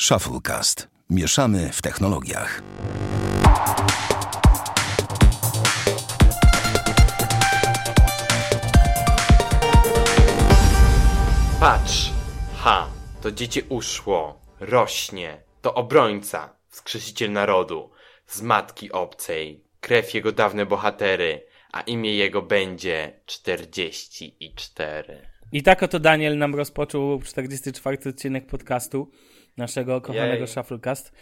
Shufflecast. Mieszamy w technologiach. Patrz! Ha! To dziecię uszło, rośnie, to obrońca, wskrzesiciel narodu, z matki obcej, krew jego dawne bohatery, a imię jego będzie 44. I tak oto Daniel nam rozpoczął 44 odcinek podcastu naszego kochanego Jej. Shufflecast.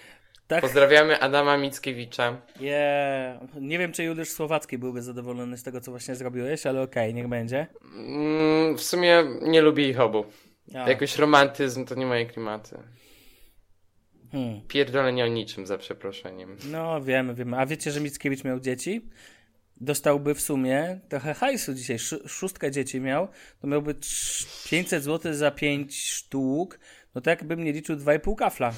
Tak, Pozdrawiamy Adama Mickiewicza. yeah. nie wiem czy Juliusz Słowacki byłby zadowolony z tego co właśnie zrobiłeś, ale okej, niech będzie. Mm, w sumie nie lubię ich obu. A, Jakoś romantyzm to nie moje klimaty. hmm. Pierdolenie o niczym, za przeproszeniem. No wiemy, wiemy. A wiecie, że Mickiewicz miał dzieci? Dostałby w sumie trochę hajsu dzisiaj. Sz- szóstkę dzieci miał, to miałby trz- 500 zł za 5 sztuk. No to jakbym nie liczył 2,5 kafla,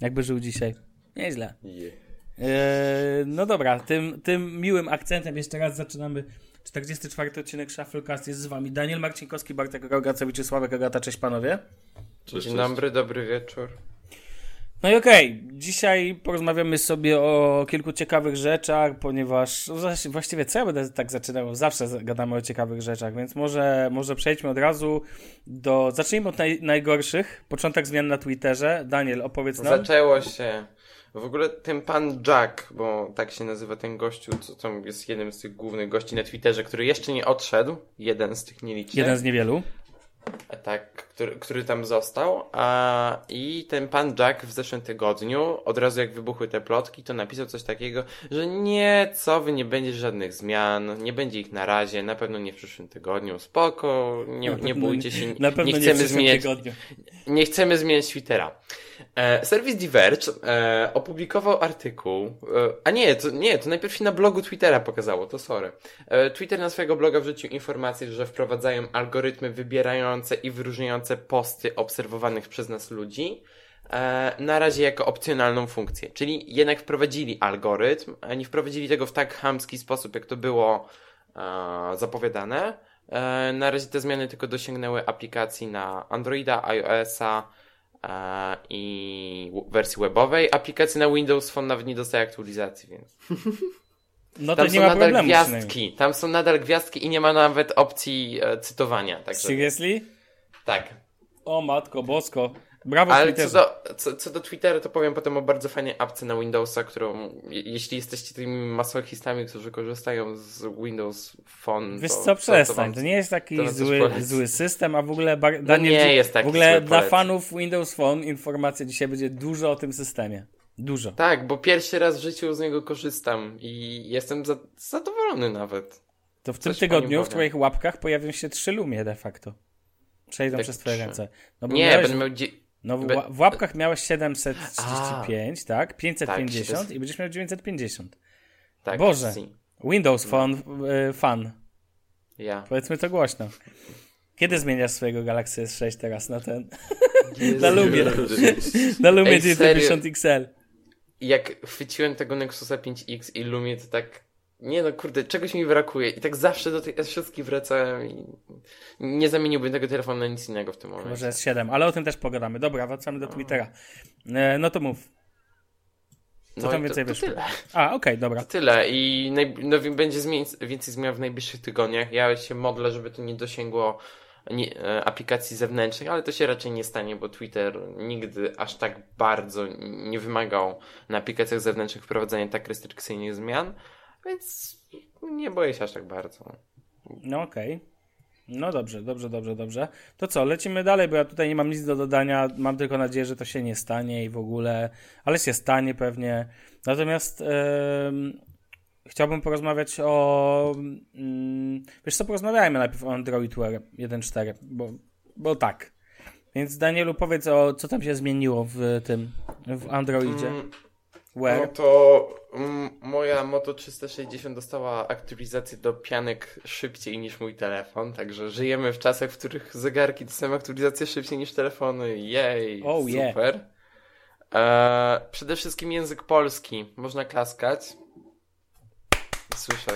jakby żył dzisiaj. Nieźle. Yeah. Eee, no dobra, tym, tym miłym akcentem jeszcze raz zaczynamy 44 odcinek Shufflecast. Jest z wami Daniel Marcinkowski, Bartek Rogacewicz i Sławek Agata. Cześć panowie. Dzień dobry, dobry wieczór. No i okej, dzisiaj porozmawiamy sobie o kilku ciekawych rzeczach, ponieważ właści- właściwie co ja będę tak zaczynał? Zawsze gadamy o ciekawych rzeczach, więc może, może przejdźmy od razu do... Zacznijmy od naj, najgorszych. Początek zmian na Twitterze. Daniel, opowiedz nam. Zaczęło się. W ogóle ten pan Jack, bo tak się nazywa ten gościu, co tam jest jednym z tych głównych gości na Twitterze, który jeszcze nie odszedł, jeden z tych nielicznych. Jeden z niewielu. A Tak, który, który tam został. A, I ten pan Jack w zeszłym tygodniu, od razu jak wybuchły te plotki, to napisał coś takiego, że nie, co wy, nie będzie żadnych zmian, nie będzie ich na razie, na pewno nie w przyszłym tygodniu, spoko, nie, nie bójcie się, Na pewno nie nie, chcemy w przyszłym zmieniać tygodniu. Nie chcemy zmieniać Twittera. E, serwis Diverge e, opublikował artykuł, e, a nie to, nie, to najpierw się na blogu Twittera pokazało, to sorry. E, Twitter na swojego bloga wrzucił informację, że wprowadzają algorytmy wybierające i wyróżniające posty obserwowanych przez nas ludzi, e, na razie jako opcjonalną funkcję. Czyli jednak wprowadzili algorytm, nie wprowadzili tego w tak chamski sposób, jak to było e, zapowiadane. E, na razie te zmiany tylko dosięgnęły aplikacji na Androida, iOS-a e, i wersji webowej. Aplikacji na Windows Phone nawet nie dostaje aktualizacji, więc. No to Tam nie są ma nadal problemu gwiazdki. Tam są nadal gwiazdki i nie ma nawet opcji e, cytowania. Także, Seriously? tak. O matko, bosko. Brawo Ale co do, co, co do Twittera, to powiem potem o bardzo fajnej apce na Windowsa, którą, je- jeśli jesteście tymi masochistami, którzy korzystają z Windows Phone. Wiesz to, co, przestań. To nie jest taki zły, zły system, a w ogóle bar- Daniel, nie jest taki w ogóle dla fanów Windows Phone informacja dzisiaj będzie dużo o tym systemie. Dużo. Tak, bo pierwszy raz w życiu z niego korzystam i jestem za, zadowolony nawet. To w tym Coś nim tygodniu w twoich łapkach pojawią się trzy lumie de facto. Przejdą Tak, przez twoje trzy. ręce. No Nie, miałeś, będę miał. No w, w łapkach miałeś 735, tak? 550 Tak, i będziesz miał 950. tak, Boże. Windows No. Phone y, fan. Ja. Powiedzmy to głośno. Kiedy zmieniasz swojego Galaxy S6 teraz na ten? Na Lumie. Na Lumie Ej, serio? 950 XL. Jak chwyciłem tego Nexusa 5X i Lumie, to tak. Nie no, kurde, czegoś mi brakuje. I tak zawsze do tej S6 wracałem i nie zamieniłbym tego telefonu na nic innego w tym momencie. Może S7, ale o tym też pogadamy. Dobra, wracamy do Twittera. E, no to mów. co no tam więcej to, to wyszło? tyle. A, okej, dobra. To tyle i naj... no, będzie zmień... więcej zmian w najbliższych tygodniach. Ja się modlę, żeby to nie dosięgło nie, e, aplikacji zewnętrznych, ale to się raczej nie stanie, bo Twitter nigdy aż tak bardzo nie wymagał na aplikacjach zewnętrznych wprowadzania tak restrykcyjnych zmian, więc nie boję się aż tak bardzo. No okej. No dobrze, dobrze, dobrze, dobrze. To co, lecimy dalej, bo ja tutaj nie mam nic do dodania. Mam tylko nadzieję, że to się nie stanie i w ogóle, ale się stanie pewnie. Natomiast em, chciałbym porozmawiać o. Mm, wiesz co, porozmawiajmy najpierw o Android Wear 1.4, bo, bo tak. Więc Danielu, powiedz o co tam się zmieniło w tym, w Androidzie. Mm, Wear. No to mm, moja Moto 360 dostała aktualizację do pianek szybciej niż mój telefon, także żyjemy w czasach, w których zegarki dostają aktualizację szybciej niż telefony. Jej, Oh, yeah. super. E, przede wszystkim język polski. Można klaskać. Słyszę.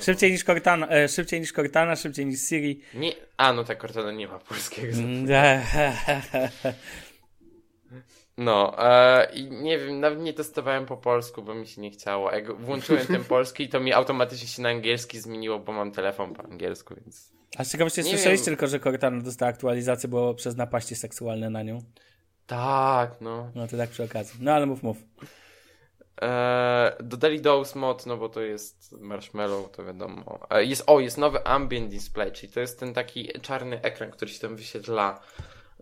Szybciej niż Cortana, e, szybciej niż Cortana, szybciej niż Siri. Nie, a no tak, Cortana nie ma polskiego. No, e, i nie wiem, nawet nie testowałem po polsku, bo mi się nie chciało. Jak włączyłem ten polski, to mi automatycznie się na angielski zmieniło, bo mam telefon po angielsku, więc... A z ciekawości słyszeliście tylko, że Cortana dostała aktualizację, bo przez napaści seksualne na nią. Tak, no. No to tak przy okazji. No ale mów, mów. E, dodali Dose Mod, no bo to jest Marshmallow, to wiadomo. E, jest, o, jest nowy Ambient Display, czyli to jest ten taki czarny ekran, który się tam wyświetla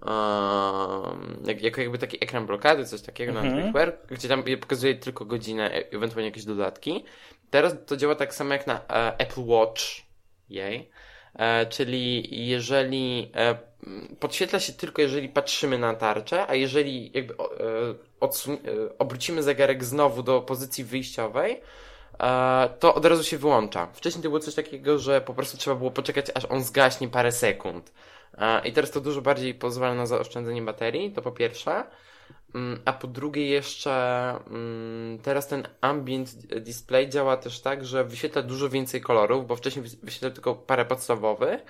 um, jak, jako jakby taki ekran blokady, coś takiego na Mhm. Wear, gdzie tam pokazuje tylko godzinę, e- ewentualnie jakieś dodatki. Teraz to działa tak samo jak na e, Apple Watch, jej. E, czyli jeżeli podświetla się tylko jeżeli patrzymy na tarczę, a jeżeli jakby obrócimy zegarek znowu do pozycji wyjściowej, to od razu się wyłącza. Wcześniej to było coś takiego, że po prostu trzeba było poczekać, aż on zgaśnie parę sekund. I teraz to dużo bardziej pozwala na zaoszczędzenie baterii, to po pierwsze. Mm, A po drugie jeszcze mm, teraz ten ambient display działa też tak, że wyświetla dużo więcej kolorów, bo wcześniej wys- wyświetla tylko parę podstawowych.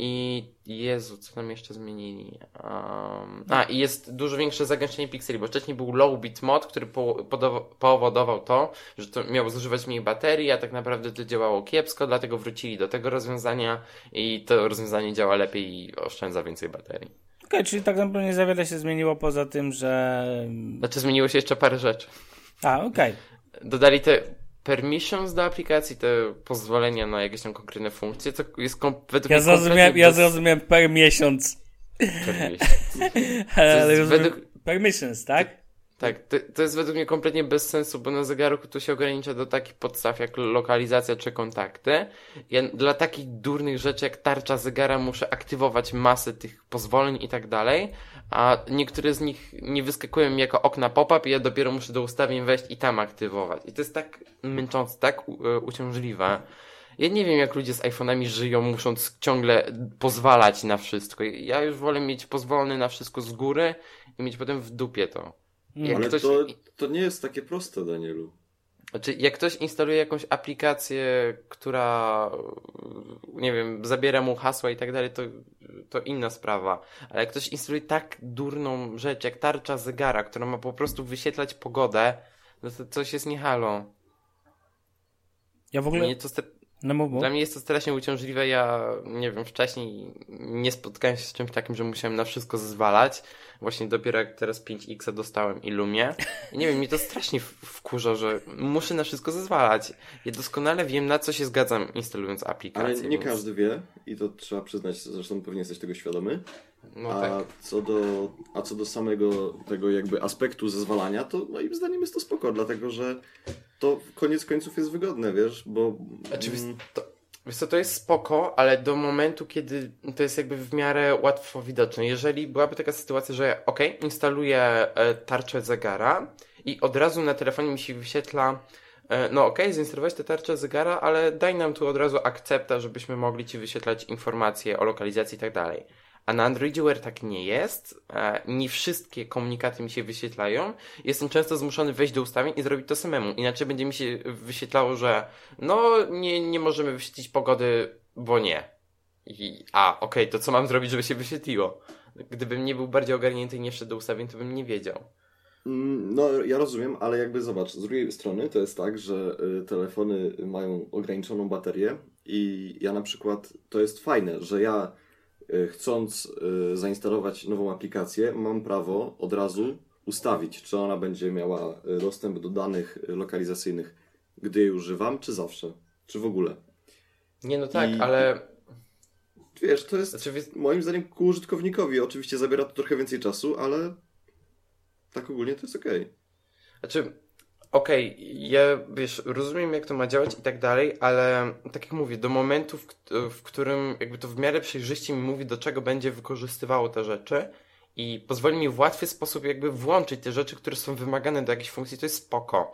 I Jezu, co tam jeszcze zmienili? Um, a, i jest dużo większe zagęszczenie pikseli, bo wcześniej był low bit mod, który po, podow- powodował to, że to miało zużywać mniej baterii, a tak naprawdę to działało kiepsko, dlatego wrócili do tego rozwiązania i to rozwiązanie działa lepiej i oszczędza więcej baterii. Okej, czyli tak naprawdę nie za wiele się zmieniło poza tym, że... Znaczy zmieniło się jeszcze parę rzeczy. A, okej. Dodali te permissions do aplikacji, te pozwolenia na jakieś tam konkretne funkcje, to jest według Ja zrozumiałem, kompletnie ja bez zrozumiałem per miesiąc. permissions. Ale jest rozumiem, według- permissions, tak? Tak, to, to jest według mnie kompletnie bez sensu, bo na zegarku to się ogranicza do takich podstaw jak lokalizacja czy kontakty. Ja dla takich durnych rzeczy jak tarcza zegara muszę aktywować masę tych pozwoleń i tak dalej, a niektóre z nich nie wyskakują mi jako okna pop-up i ja dopiero muszę do ustawień wejść i tam aktywować. I to jest tak męczące, tak e, uciążliwe. Ja nie wiem, jak ludzie z iPhone'ami żyją, musząc ciągle pozwalać na wszystko. Ja już wolę mieć pozwolony na wszystko z góry i mieć potem w dupie to. Jak Ale ktoś, to, to nie jest takie proste, Danielu. znaczy, jak ktoś instaluje jakąś aplikację, która, nie wiem, zabiera mu hasła i tak dalej, to, to inna sprawa. Ale jak ktoś instaluje tak durną rzecz, jak tarcza zegara, która ma po prostu wyświetlać pogodę, no to coś jest nie halo. Ja w ogóle... Mnie to stra- No mów, mów. dla mnie jest to strasznie uciążliwe. Ja, nie wiem, wcześniej nie spotkałem się z czymś takim, że musiałem na wszystko zezwalać. Właśnie dopiero jak teraz 5X dostałem i. I nie wiem, mnie to strasznie w- wkurza, że muszę na wszystko zezwalać. Ja doskonale wiem, na co się zgadzam instalując aplikację. Ale nie więc- każdy wie i to trzeba przyznać, zresztą pewnie jesteś tego świadomy. No a, tak. co do, a co do samego tego jakby aspektu zezwalania, to moim zdaniem jest to spoko, dlatego że to koniec końców jest wygodne, wiesz, bo... Oczywiście, mm, to, wiesz co, to jest spoko, ale do momentu, kiedy to jest jakby w miarę łatwo widoczne. Jeżeli byłaby taka sytuacja, że ok, instaluję e, tarczę zegara i od razu na telefonie mi się wyświetla e, no okej, zinstalowałeś tę tarczę zegara, ale daj nam tu od razu akcepta, żebyśmy mogli ci wyświetlać informacje o lokalizacji i tak dalej. A na Androidzie Wear tak nie jest. E, nie wszystkie komunikaty mi się wyświetlają. Jestem często zmuszony wejść do ustawień i zrobić to samemu. Inaczej będzie mi się wyświetlało, że no nie, nie możemy wyświetlić pogody, bo nie. I, a, okej, to co mam zrobić, żeby się wyświetliło? Gdybym nie był bardziej ogarnięty i nie wszedł do ustawień, to bym nie wiedział. Mm, No, ja rozumiem, ale jakby zobacz, z drugiej strony to jest tak, że y, telefony mają ograniczoną baterię i ja na przykład, to jest fajne, że ja chcąc y, zainstalować nową aplikację, mam prawo od razu ustawić, czy ona będzie miała y, dostęp do danych y, lokalizacyjnych, gdy jej używam, czy zawsze, czy w ogóle. Nie, no tak, I- ale... Wiesz, to jest Znaczy, moim zdaniem ku użytkownikowi. Oczywiście zabiera to trochę więcej czasu, ale tak ogólnie to jest okej. Znaczy, okej, ja wiesz, rozumiem jak to ma działać i tak dalej, ale tak jak mówię, do momentu, w, w którym jakby to w miarę przejrzyście mi mówi, do czego będzie wykorzystywało te rzeczy i pozwoli mi w łatwy sposób jakby włączyć te rzeczy, które są wymagane do jakiejś funkcji, to jest spoko.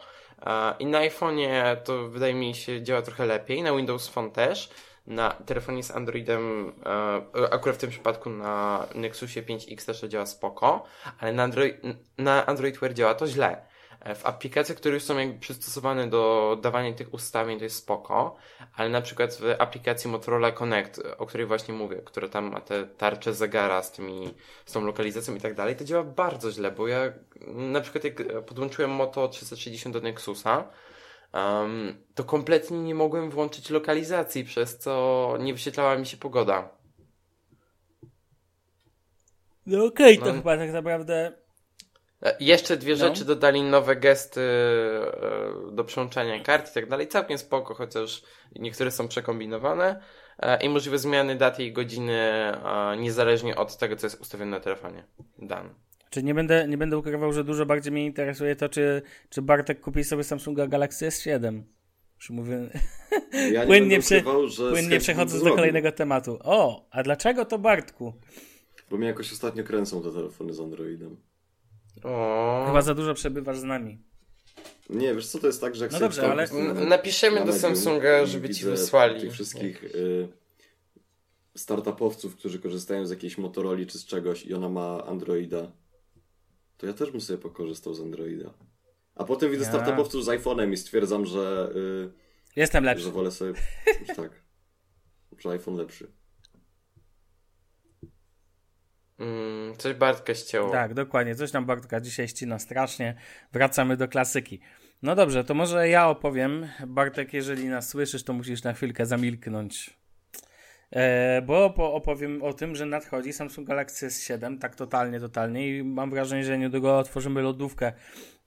I na iPhone'ie to wydaje mi się działa trochę lepiej, na Windows Phone też. Na telefonie z Androidem, e, akurat w tym przypadku na Nexusie 5X też to działa spoko, ale na Android, na Android Wear działa to źle. E, w aplikacjach, które już są jakby przystosowane do dawania tych ustawień, to jest spoko, ale na przykład w aplikacji Motorola Connect, o której właśnie mówię, która tam ma te tarcze zegara z tymi, z tą lokalizacją i tak dalej, to działa bardzo źle, bo ja na przykład jak podłączyłem Moto 360 do Nexusa, um, to kompletnie nie mogłem włączyć lokalizacji, przez co nie wyświetlała mi się pogoda. No okej, okay, to No. chyba tak naprawdę Jeszcze dwie No. rzeczy dodali nowe gesty e, do przełączania kart i tak dalej. Całkiem spoko, chociaż niektóre są przekombinowane. E, I możliwe zmiany daty i godziny e, niezależnie od tego, co jest ustawione na telefonie. Dan. Czy nie będę, nie będę ukrywał, że dużo bardziej mnie interesuje to, czy, czy Bartek kupi sobie Samsunga Galaxy S7. Już mówię, Ja nie Płynnie będę prze- ukrywał, że z płynnie przechodząc do kolejnego tematu. O, a dlaczego to Bartku? Bo mnie jakoś ostatnio kręcą te telefony z Androidem. O. Chyba za dużo przebywasz z nami. Nie, wiesz co, to jest tak, że jak No sobie dobrze, ale- N- napiszemy na do medium Samsunga, i żeby ci widzę wysłali. Tych wszystkich y, startupowców, którzy korzystają z jakiejś Motorola czy z czegoś i ona ma Androida, to ja też bym sobie pokorzystał z Androida. A potem widzę Ja. startupowców z iPhone'em i stwierdzam, że, Jestem y, lepszy. że wolę sobie. tak. Że iPhone lepszy. Mm, coś Bartka ścięło. Tak, dokładnie. Coś nam Bartka dzisiaj ścina strasznie. Wracamy do klasyki. No dobrze, to może ja opowiem. Bartek, jeżeli nas słyszysz, to musisz na chwilkę zamilknąć. E, bo opo- opowiem o tym, że nadchodzi Samsung Galaxy S7, tak totalnie, totalnie i mam wrażenie, że niedługo otworzymy lodówkę.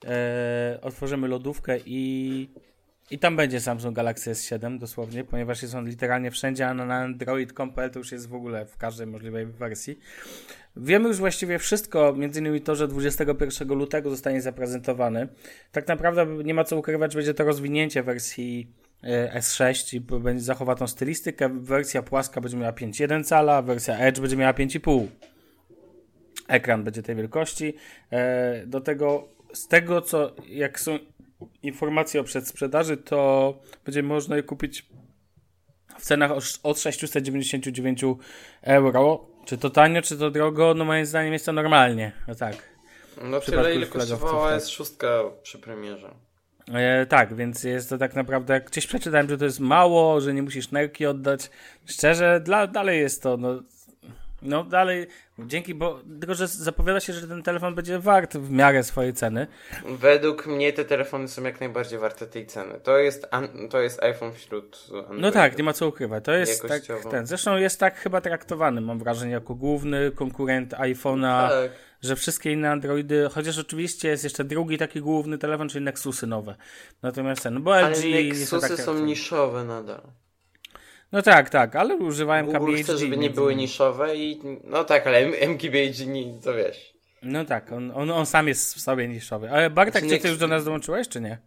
E, otworzymy lodówkę i, i tam będzie Samsung Galaxy S7 dosłownie, ponieważ jest on literalnie wszędzie, a na Android.com.pl to już jest w ogóle w każdej możliwej wersji. Wiemy już właściwie wszystko, między innymi to, że 21 lutego zostanie zaprezentowany. Tak naprawdę nie ma co ukrywać, będzie to rozwinięcie wersji e, S6 i będzie zachowa tą stylistykę. Wersja płaska będzie miała 5,1 cala, wersja Edge będzie miała 5,5. Ekran będzie tej wielkości. E, Do tego, z tego co, jak są informacje o przedsprzedaży, to będzie można je kupić w cenach od- od 699 euro. Czy to tanio, czy to drogo? No moim zdaniem jest to normalnie. No tak. No tyle, ile kosztowała tak. jest szóstka przy premierze. E, tak, więc jest to tak naprawdę, jak gdzieś przeczytałem, że to jest mało, że nie musisz nerki oddać. Szczerze, dla, dalej jest to, no, no dalej, dzięki, bo tylko, że zapowiada się, że ten telefon będzie wart w miarę swojej ceny. Według mnie te telefony są jak najbardziej warte tej ceny. To jest, to jest iPhone wśród Androidów. No tak, nie ma co ukrywać. To jest tak, ten, zresztą jest tak chyba traktowany, mam wrażenie, jako główny konkurent iPhone'a, Tak. że wszystkie inne Androidy, chociaż oczywiście jest jeszcze drugi taki główny telefon, czyli Nexusy nowe. Natomiast ten, bo Ale LG... są Nexusy są niszowe nadal. No tak, tak, ale używałem Google KBHD. chce, żeby nie były niszowe i... No tak, ale MKBHD, nie- to wiesz. No tak, on, on, on sam jest w sobie niszowy. Ale Bartek, Znaczy, czy ty już do nas dołączyłeś, czy nie?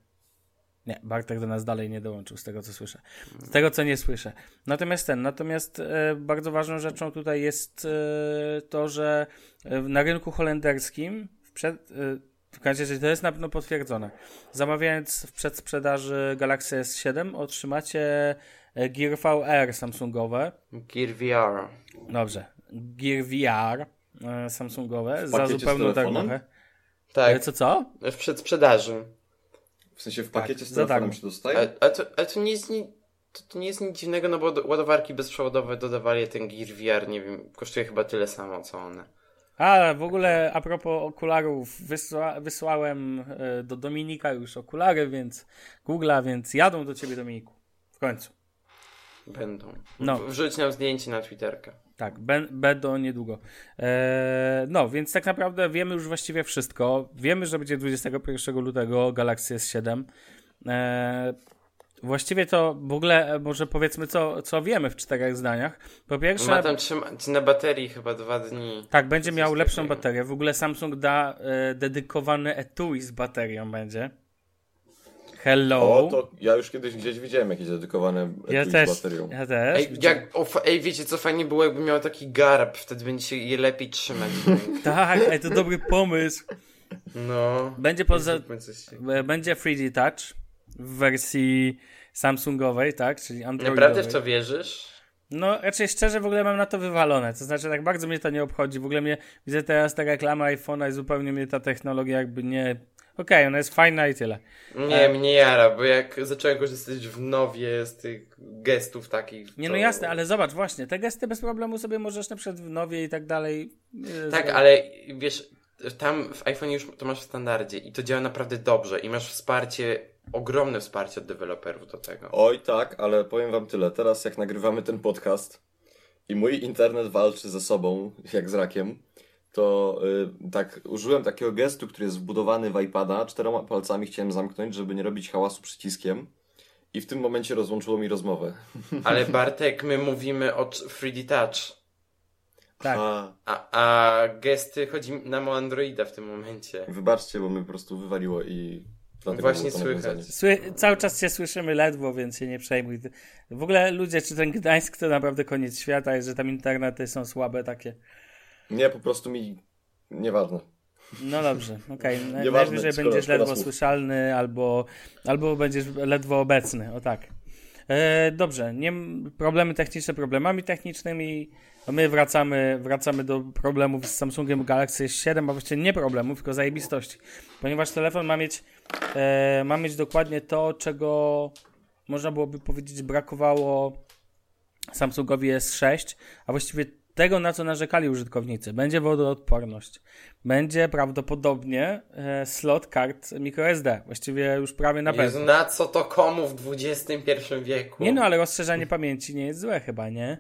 Nie, Bartek do nas dalej nie dołączył, z tego co słyszę. Z tego co nie słyszę. Natomiast ten, natomiast e, bardzo ważną rzeczą tutaj jest e, to, że e, na rynku holenderskim w przed, e, w każdym razie to jest na pewno potwierdzone. Zamawiając w przedsprzedaży Galaxy S7 otrzymacie Gear VR Samsungowe. Gear VR. Dobrze. Gear VR e, Samsungowe za z zupełną darmochę. Tak, E, Co, co? w przedsprzedaży. W sensie w Tak, pakiecie z za telefonem się dostaje? Ale, ale, to, ale to nie jest ni- to, to nie jest nic dziwnego, no bo do- ładowarki bezprzewodowe dodawali ten Gear VR, nie wiem, kosztuje chyba tyle samo, co one. A, w ogóle a propos okularów, wysła, wysłałem e, do Dominika już okulary, więc Google'a, więc jadą do ciebie Dominiku. W końcu. Będą. No. Wrzuć nam zdjęcie na Twitterkę. Tak, będą niedługo. E, no, więc tak naprawdę wiemy już właściwie wszystko. Wiemy, że będzie 21 lutego Galaxy S7. E, właściwie to w ogóle e, może powiedzmy, co, co wiemy w czterech zdaniach. Po pierwsze... Ma tam trzyma, na baterii chyba dwa dni. Tak, będzie miał lepszą takiego. baterię. W ogóle Samsung da e, dedykowany etui z baterią będzie. Hello. O, to ja już kiedyś gdzieś widziałem jakieś dedykowane ja etui też, z baterią. ja też. Ej, jak, o, ej, wiecie co fajnie było, jakby miał taki garb, wtedy będzie się je lepiej trzymać. Tak, ej, to dobry pomysł. No. Będzie poza, będzie 3D Touch w wersji Samsungowej, tak, czyli Androidowej. Naprawdę w to wierzysz? No, raczej szczerze w ogóle mam na to wywalone. To znaczy, tak bardzo mnie to nie obchodzi. W ogóle mnie, widzę teraz ta reklama iPhone'a i zupełnie mnie ta technologia jakby nie Okej, ona jest fajna i tyle. Nie, mnie jara, bo jak zacząłem korzystać w nowie z tych gestów takich. Nie, to- no jasne, ale zobacz, właśnie, te gesty bez problemu sobie możesz na przykład w nowie i tak dalej. yy, Tak, zrobić. ale wiesz, tam w iPhone już to masz w standardzie i to działa naprawdę dobrze i masz wsparcie, ogromne wsparcie od deweloperów do tego. Oj tak, ale powiem wam tyle. Teraz jak nagrywamy ten podcast i mój internet walczy ze sobą, jak z rakiem, to y, tak użyłem takiego gestu, który jest wbudowany w iPada. Czteroma palcami chciałem zamknąć, żeby nie robić hałasu przyciskiem. I w tym momencie rozłączyło mi rozmowę. Ale Bartek, my mówimy o c- 3D Touch, Tak. A, a, a gesty chodzi nam o Androida w tym momencie. wybaczcie, bo mnie po prostu wywaliło i dlatego Właśnie słychać. Sły- cały czas się słyszymy ledwo, więc się nie przejmuj. W ogóle ludzie, czy ten Gdańsk to naprawdę koniec świata, jest, że tam internety są słabe takie. Nie, po prostu mi nieważne. No dobrze, okej. Okay. Nieważne, Najwyżej będziesz ledwo słów. słyszalny albo, albo będziesz ledwo obecny, o tak. E, dobrze, nie, problemy techniczne problemami technicznymi. My wracamy, wracamy do problemów z Samsungiem Galaxy S7, a właściwie nie problemów, tylko zajebistości. Ponieważ telefon ma mieć, e, ma mieć dokładnie to, czego można byłoby powiedzieć brakowało Samsungowi S6, a właściwie tego, na co narzekali użytkownicy. Będzie wodoodporność. Będzie prawdopodobnie e, slot kart microSD. Właściwie już prawie na pewno. na co to komu w XXI wieku? Nie no, ale rozszerzanie pamięci nie jest złe chyba, nie?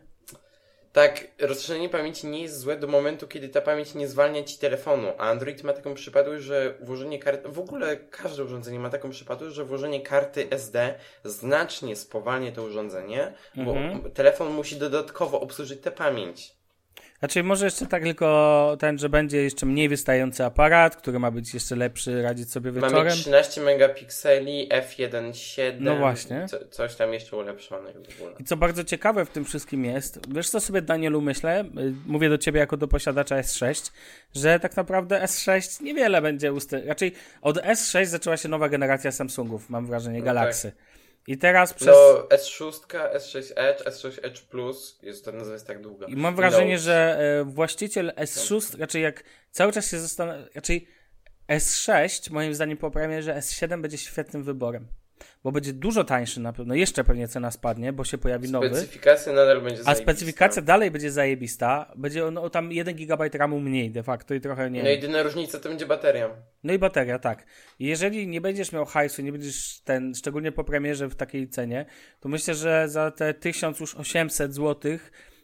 Tak, rozszerzenie pamięci nie jest złe do momentu, kiedy ta pamięć nie zwalnia ci telefonu, a Android ma taką przypadłość, że włożenie karty, w ogóle każde urządzenie ma taką przypadłość, że włożenie karty SD znacznie spowalnia to urządzenie, bo Mhm. telefon musi dodatkowo obsłużyć tę pamięć. Znaczy może jeszcze tak tylko ten, że będzie jeszcze mniej wystający aparat, który ma być jeszcze lepszy, radzić sobie Mamy wieczorem. 13 megapikseli, f1.7, No właśnie. Co, coś tam jeszcze ulepszone w ogóle. I co bardzo ciekawe w tym wszystkim jest, wiesz co sobie Danielu myślę, y, mówię do ciebie jako do posiadacza S6, że tak naprawdę S6 niewiele będzie usty... Raczej od S6 zaczęła się nowa generacja Samsungów, mam wrażenie, No Galaxy. I teraz przez... No, S6, S6 Edge, S6 Edge Plus, jest to nazwa jest tak długa. I mam wrażenie, Note. że e, właściciel S6, raczej jak cały czas się zastanawia, raczej S6 moim zdaniem po premierze S7 będzie świetnym wyborem. Bo będzie dużo tańszy na pewno, jeszcze pewnie cena spadnie, bo się pojawi nowy. Specyfikacja nadal będzie A zajebista. specyfikacja dalej będzie zajebista. Będzie on, o tam 1 GB RAMu mniej de facto i trochę nie. No jedyna różnica to będzie bateria. No i bateria, tak. Jeżeli nie będziesz miał hajsu, nie będziesz ten, szczególnie po premierze w takiej cenie, to myślę, że za te 1800 zł,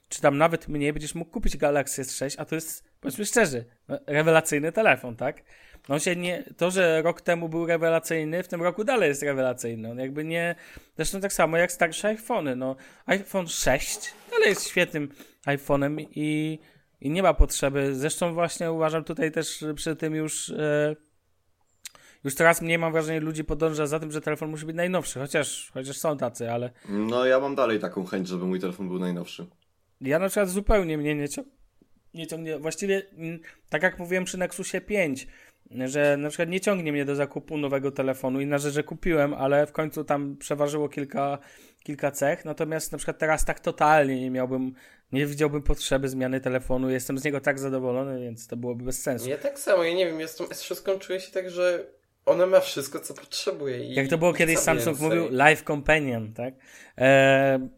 czy tam nawet mniej, będziesz mógł kupić Galaxy S6, a to jest, powiedzmy szczerze, no, rewelacyjny telefon, tak? No on się nie, to, że rok temu był rewelacyjny, w tym roku dalej jest rewelacyjny. On jakby nie, zresztą tak samo jak starsze iPhony, no. iPhone 6 dalej jest świetnym iPhone'em i, i nie ma potrzeby. Zresztą właśnie uważam tutaj też przy tym już e, już teraz mniej mam wrażenie ludzi podąża za tym, że telefon musi być najnowszy, chociaż, chociaż są tacy, ale No ja mam dalej taką chęć, żeby mój telefon był najnowszy. ja na przykład zupełnie mnie nie, cią- nie ciągnie, właściwie mm, tak jak mówiłem przy Nexusie 5, że na przykład nie ciągnie mnie do zakupu nowego telefonu i na że kupiłem, ale w końcu tam przeważyło kilka, kilka cech, natomiast na przykład teraz tak totalnie nie miałbym, nie widziałbym potrzeby zmiany telefonu, jestem z niego tak zadowolony, więc to byłoby bez sensu. Ja tak samo, ja nie wiem, ja z tą S6 czuję się tak, że ona ma wszystko, co potrzebuje. I Jak to było kiedyś Samsung więcej. mówił, Life Companion, tak? E,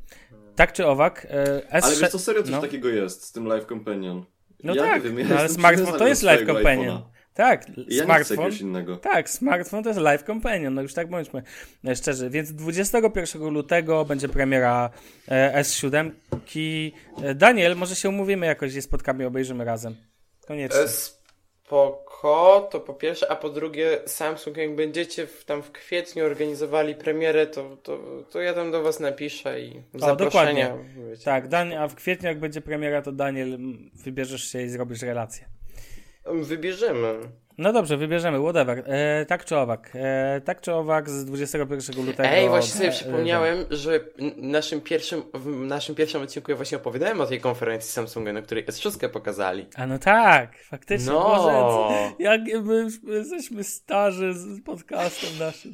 tak czy owak, e, S6... Ale wiesz co, serio coś no. takiego jest z tym Live Companion. No ja tak, nie wiem, ja no, ale smartfon to jest swojego Companion. iPhone'a. Tak, I Ja nie chcę smartfon. Tak, smartfon to jest Live Companion, no już tak bądźmy e, szczerzy. Więc 21 lutego będzie premiera e, S7. E, Daniel, może się umówimy jakoś, się spotkamy i obejrzymy razem. Koniecznie. Spoko, to po pierwsze, a po drugie Samsung, jak będziecie w, tam w kwietniu organizowali premierę, to, to, to ja tam do was napiszę i zaproszenia. wiecie. Tak, Dan, a w kwietniu jak będzie premiera, to Daniel wybierzesz się i zrobisz relację. Wybierzemy. No dobrze, wybierzemy, whatever. E, tak czy owak. E, tak czy owak z 21 lutego. Ej, właśnie sobie e, przypomniałem, że n- naszym pierwszym, w naszym pierwszym odcinku ja właśnie opowiadałem o tej konferencji Samsunga, na której S6 pokazali. A no tak, faktycznie. No. Boże, jak my już jesteśmy starzy z podcastem naszym.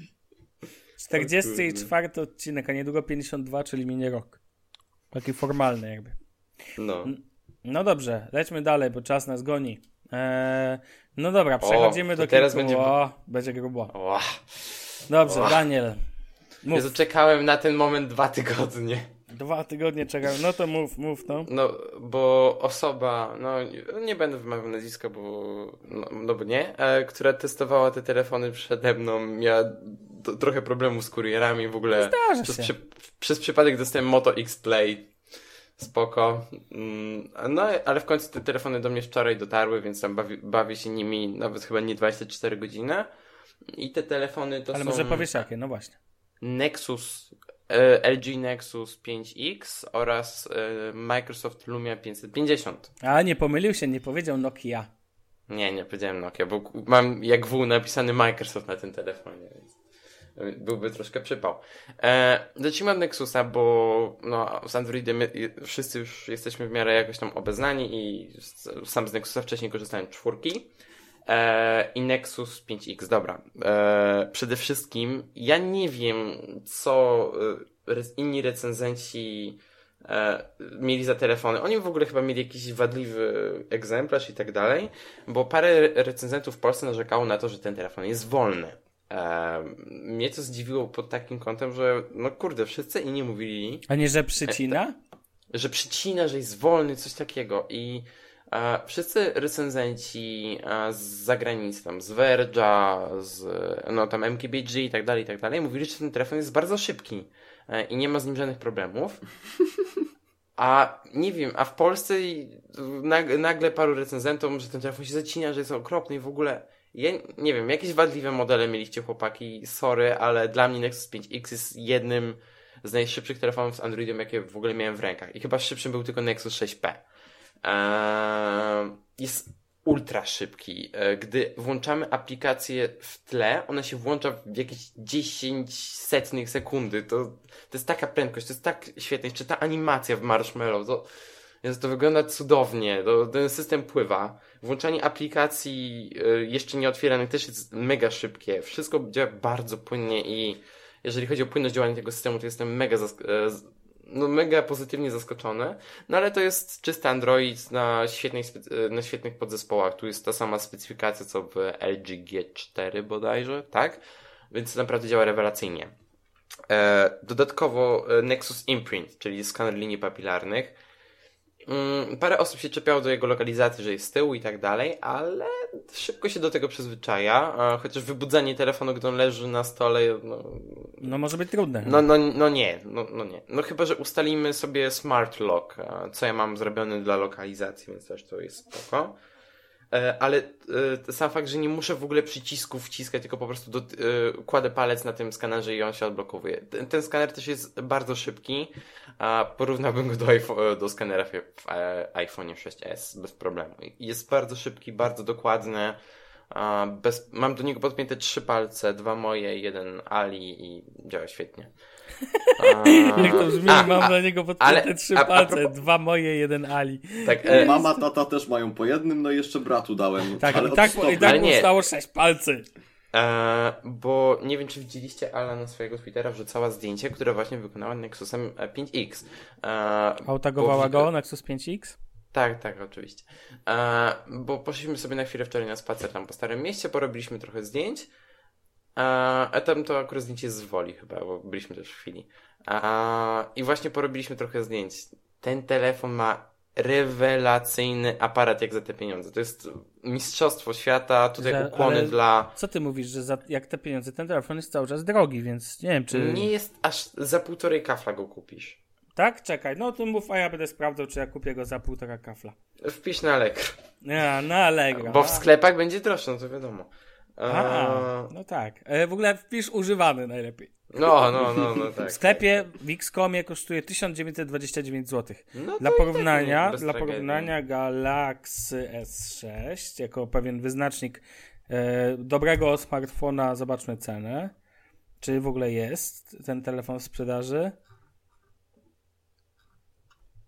44 odcinek, a niedługo 52, czyli minie rok. Taki formalny jakby. No. No dobrze, lećmy dalej, bo czas nas goni. Eee, no dobra, przechodzimy to do teraz kilku. będzie- O, będzie grubo. Ła. Dobrze, O. Daniel. Mów. Jezu, czekałem na ten moment dwa tygodnie. Dwa tygodnie czekam. No to mów, mów, no. No, bo osoba, no nie będę wymawiał nazwiska, bo no, no bo nie, e, która testowała te telefony przede mną, miała do, trochę problemów z kurierami w ogóle. Zdarza przez, się. przy, przez przypadek dostałem Moto X Play. Spoko. Mm, No, ale w końcu te telefony do mnie wczoraj dotarły, więc tam bawi, bawię się nimi nawet chyba nie 24 godziny. I te telefony to Ale są... może powiesz jakie, no właśnie. Nexus, e, LG Nexus 5X oraz e, Microsoft Lumia 550. A, nie pomylił się, nie powiedział Nokia. Nie, nie powiedziałem Nokia, bo mam jak W napisany Microsoft na tym telefonie, więc byłby troszkę przypał. E, lecimy od Nexusa, bo no, z Androidem wszyscy już jesteśmy w miarę jakoś tam obeznani i sam z Nexusa wcześniej korzystałem czwórki. E, I Nexus 5X, dobra. E, przede wszystkim ja nie wiem, co e, inni recenzenci e, mieli za telefony. Oni w ogóle chyba mieli jakiś wadliwy egzemplarz i tak dalej, bo parę re- recenzentów w Polsce narzekało na to, że ten telefon jest wolny. E, mnie to zdziwiło pod takim kątem, że no kurde, wszyscy inni mówili, A nie, że przycina? że przycina, że jest wolny, coś takiego. I e, wszyscy recenzenci e, z zagranicy, tam z Verge'a, z no tam MKBG i tak dalej, i tak dalej, mówili, że ten telefon jest bardzo szybki e, i nie ma z nim żadnych problemów. A nie wiem, a w Polsce nag, nagle paru recenzentom, że ten telefon się zacina, że jest okropny i w ogóle. Ja nie wiem, jakieś wadliwe modele mieliście chłopaki, sorry, ale dla mnie Nexus 5X jest jednym z najszybszych telefonów z Androidem, jakie w ogóle miałem w rękach. I chyba szybszym był tylko Nexus 6P. Eee, jest ultra szybki. E, Gdy włączamy aplikację w tle, ona się włącza w jakieś 10 setnych sekundy. To, to jest taka prędkość, to jest tak świetne. Jeszcze ta animacja w Marshmallow, to, to wygląda cudownie. To, ten system pływa. Włączanie aplikacji e, jeszcze nie otwieranych też jest mega szybkie. Wszystko działa bardzo płynnie i jeżeli chodzi o płynność działania tego systemu, to jestem mega, e, no, mega pozytywnie zaskoczony. No ale to jest czysty Android na, świetnej, e, na świetnych podzespołach. Tu jest ta sama specyfikacja co w LG G4 bodajże, tak? Więc naprawdę działa rewelacyjnie. E, dodatkowo Nexus Imprint, czyli skaner linii papilarnych. Mm, parę osób się czepiało do jego lokalizacji, że jest z tyłu i tak dalej, ale szybko się do tego przyzwyczaja. Chociaż wybudzanie telefonu, gdy on leży na stole, no, No może być trudne. no, no, no nie, no, no nie. No chyba, że ustalimy sobie smart lock, co ja mam zrobione dla lokalizacji, więc też to jest spoko. E, Ale e, sam fakt, że nie muszę w ogóle przycisków wciskać, tylko po prostu do, e, kładę palec na tym skanerze i on się odblokowuje. Ten, ten skaner też jest bardzo szybki, a porównałbym go do, do skanera w, w iPhone 6s bez problemu. Jest bardzo szybki, bardzo dokładny. Bez, mam do niego podpięte trzy palce, dwa moje, jeden Ali i działa świetnie. A, Jak to brzmi, a, mam a, dla niego podpięte ale- trzy a- a palce, propos- dwa moje, jeden Ali. tak, e, Mama, tata też mają po jednym, no i jeszcze bratu dałem. Tak, ale i tak, i tak Ale mu nie. stało sześć palcy. E, bo nie wiem, czy widzieliście, Ala na swojego Twittera wrzucała zdjęcie, które właśnie wykonała Nexusem e, 5X. E, Autagowała bo- go Nexus 5X? Tak, tak, oczywiście. E, bo poszliśmy sobie na chwilę wczoraj na spacer tam po Starym Mieście, porobiliśmy trochę zdjęć. A tam to akurat zdjęcie z woli chyba, bo byliśmy też w chwili. E, I właśnie porobiliśmy trochę zdjęć. Ten telefon ma rewelacyjny aparat jak za te pieniądze. To jest mistrzostwo świata, tutaj Że- ukłony dla... Co ty mówisz, że za, jak te pieniądze, ten telefon jest cały czas drogi, więc nie wiem, czy... Nie jest aż za półtorej kafla go kupisz. Tak? Czekaj, no to mów, a ja będę sprawdzał, czy ja kupię go za półtora kafla. Wpisz na Allegro. Ja, na Allegro. Bo w a. sklepach będzie droższe, no to wiadomo. A, no tak. E, w ogóle wpisz używany najlepiej. No, no, no, no tak. W sklepie w Xcomie kosztuje 1929 zł. No Dla tak porównania, bez dla tragedii. porównania Galaxy S6 jako pewien wyznacznik e, dobrego smartfona, zobaczmy cenę. Czy w ogóle jest ten telefon w sprzedaży?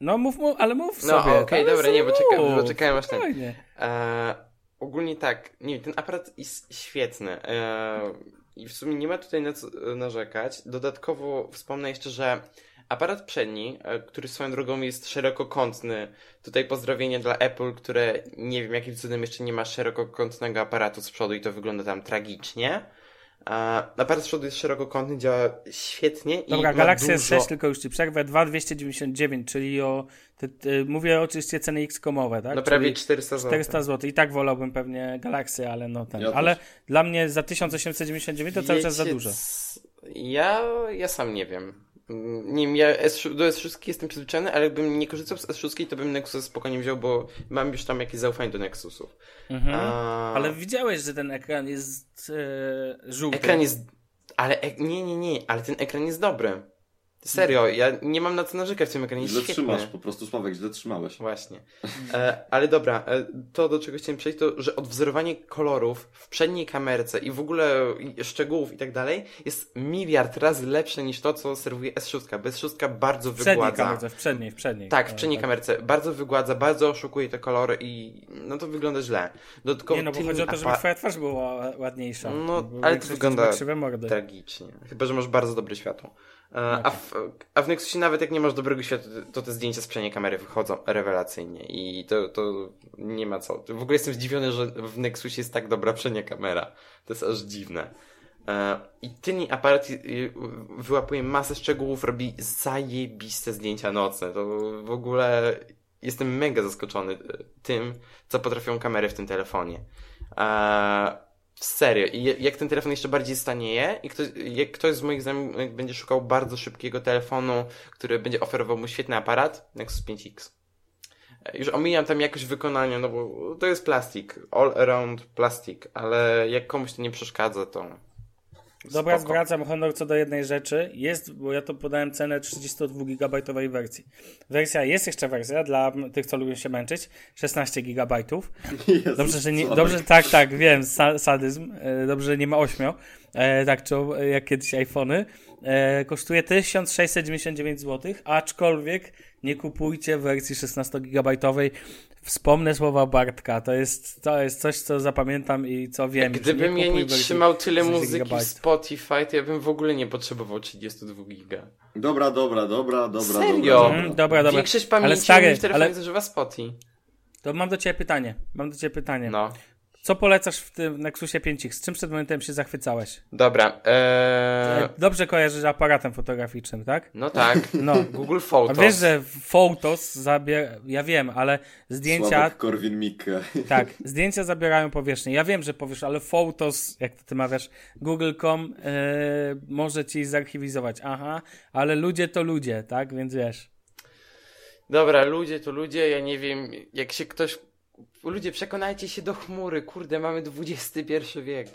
No mów, mów ale mów No, sobie. okej, ale dobra, nie, bo mów, czekałem, bo czekałem aż spokojnie. Ogólnie tak, nie ten aparat jest świetny. Eee, I w sumie nie ma tutaj na co narzekać. Dodatkowo wspomnę jeszcze, że aparat przedni, e, który swoją drogą jest szerokokątny. Tutaj pozdrowienie dla Apple, które nie wiem jakim cudem jeszcze nie ma szerokokątnego aparatu z przodu i to wygląda tam tragicznie. A aparat z przodu jest szerokokątny, działa świetnie Dobra, i Galaxy ma dużo... S6, tylko już ci przerwę, 2,299, czyli o... Te, te, mówię oczywiście ceny X-komowe, tak? No prawie Czyli 400 zł. 400 zł. I tak wolałbym pewnie Galaxy, ale no ten. Ja ale też. dla mnie za 1899 to cały czas za Wiecie, dużo. Ja, ja sam nie wiem. Nie wiem, ja do S6 jestem przyzwyczajony, ale jakbym nie korzystał z S6, to bym Nexus spokojnie wziął, bo mam już tam jakieś zaufanie do Nexusów. Mhm. A... Ale widziałeś, że ten ekran jest e, żółty. Ekran jest. Ale ek... nie, nie, nie, ale ten ekran jest dobry. Serio, ja nie mam na co narzekać w tym ekranie. Źle trzymasz, po prostu Sławek, źle trzymałeś. Właśnie. E, ale dobra, e, to do czego chciałem przejść, to że odwzorowanie kolorów w przedniej kamerce i w ogóle szczegółów i tak dalej jest miliard razy lepsze niż to, co serwuje S6. Bo S6 bardzo W przedniej wygładza. kamerze, w przedniej, w przedniej. Tak, w E, przedniej kamerce. Bardzo wygładza, bardzo oszukuje te kolory i no to wygląda źle. Dodatkowo Nie no, bo chodzi o to, żeby twoja twarz była ładniejsza. No, ale to wygląda tragicznie. Chyba, że masz bardzo dobre światło. E, A, w, a w Nexusie nawet jak nie masz dobrego światła, to te zdjęcia z przedniej kamery wychodzą rewelacyjnie i to, to nie ma co. W ogóle jestem zdziwiony, że w Nexusie jest tak dobra przednia kamera. To jest aż dziwne. E, I tylni aparat y, wyłapuje masę szczegółów, robi zajebiste zdjęcia nocne. To w ogóle jestem mega zaskoczony y, tym, co potrafią kamery w tym telefonie. E, Serio. I jak ten telefon jeszcze bardziej stanieje i ktoś, jak ktoś z moich znajomych będzie szukał bardzo szybkiego telefonu, który będzie oferował mu świetny aparat, Nexus 5X. E, Już omijam tam jakość wykonania, no bo to jest plastik. All around plastik, ale jak komuś to nie przeszkadza, to Dobra, spoko. zwracam honor co do jednej rzeczy. Jest, bo ja to podałem cenę 32 GB wersji. Wersja, jest jeszcze wersja dla tych, co lubią się męczyć, 16 GB. Dobrze, że nie, dobrze, tak, tak, wiem, sa, sadyzm. E, Dobrze, że nie ma 8. E, tak, czy jak kiedyś iPhony. E, kosztuje 1699 zł, aczkolwiek nie kupujcie wersji 16-gigabajtowej. Wspomnę słowa Bartka, to jest, to jest coś, co zapamiętam i co wiem. Gdybym ja kupuj nie trzymał tyle 16 muzyki w. Spotify, to ja bym w ogóle nie potrzebował 32 giga. Dobra, dobra, dobra, dobra. Serio? Dobra, Mm, dobra, dobra. Większość pamięci Ale stary, mi w telefonie ale- zużywa Spotify. To mam do ciebie pytanie. Mam do ciebie pytanie. No. Co polecasz w tym Nexusie 5X? Z czym przed momentem się zachwycałeś? Dobra. Eee... E, Dobrze kojarzysz aparatem fotograficznym, tak? No tak. No. Google A Photos. wiesz, że Photos zabiera... Ja wiem, ale zdjęcia... Sławek Korwin Mikke. Tak, zdjęcia zabierają powierzchnię. Ja wiem, że powiesz, ale Photos, jak to ty mawiasz, google.com e, może ci zarchiwizować. Aha, ale ludzie to ludzie, tak? Więc wiesz. Dobra, ludzie to ludzie, ja nie wiem, jak się ktoś... Ludzie, przekonajcie się do chmury, kurde, mamy XXI wiek.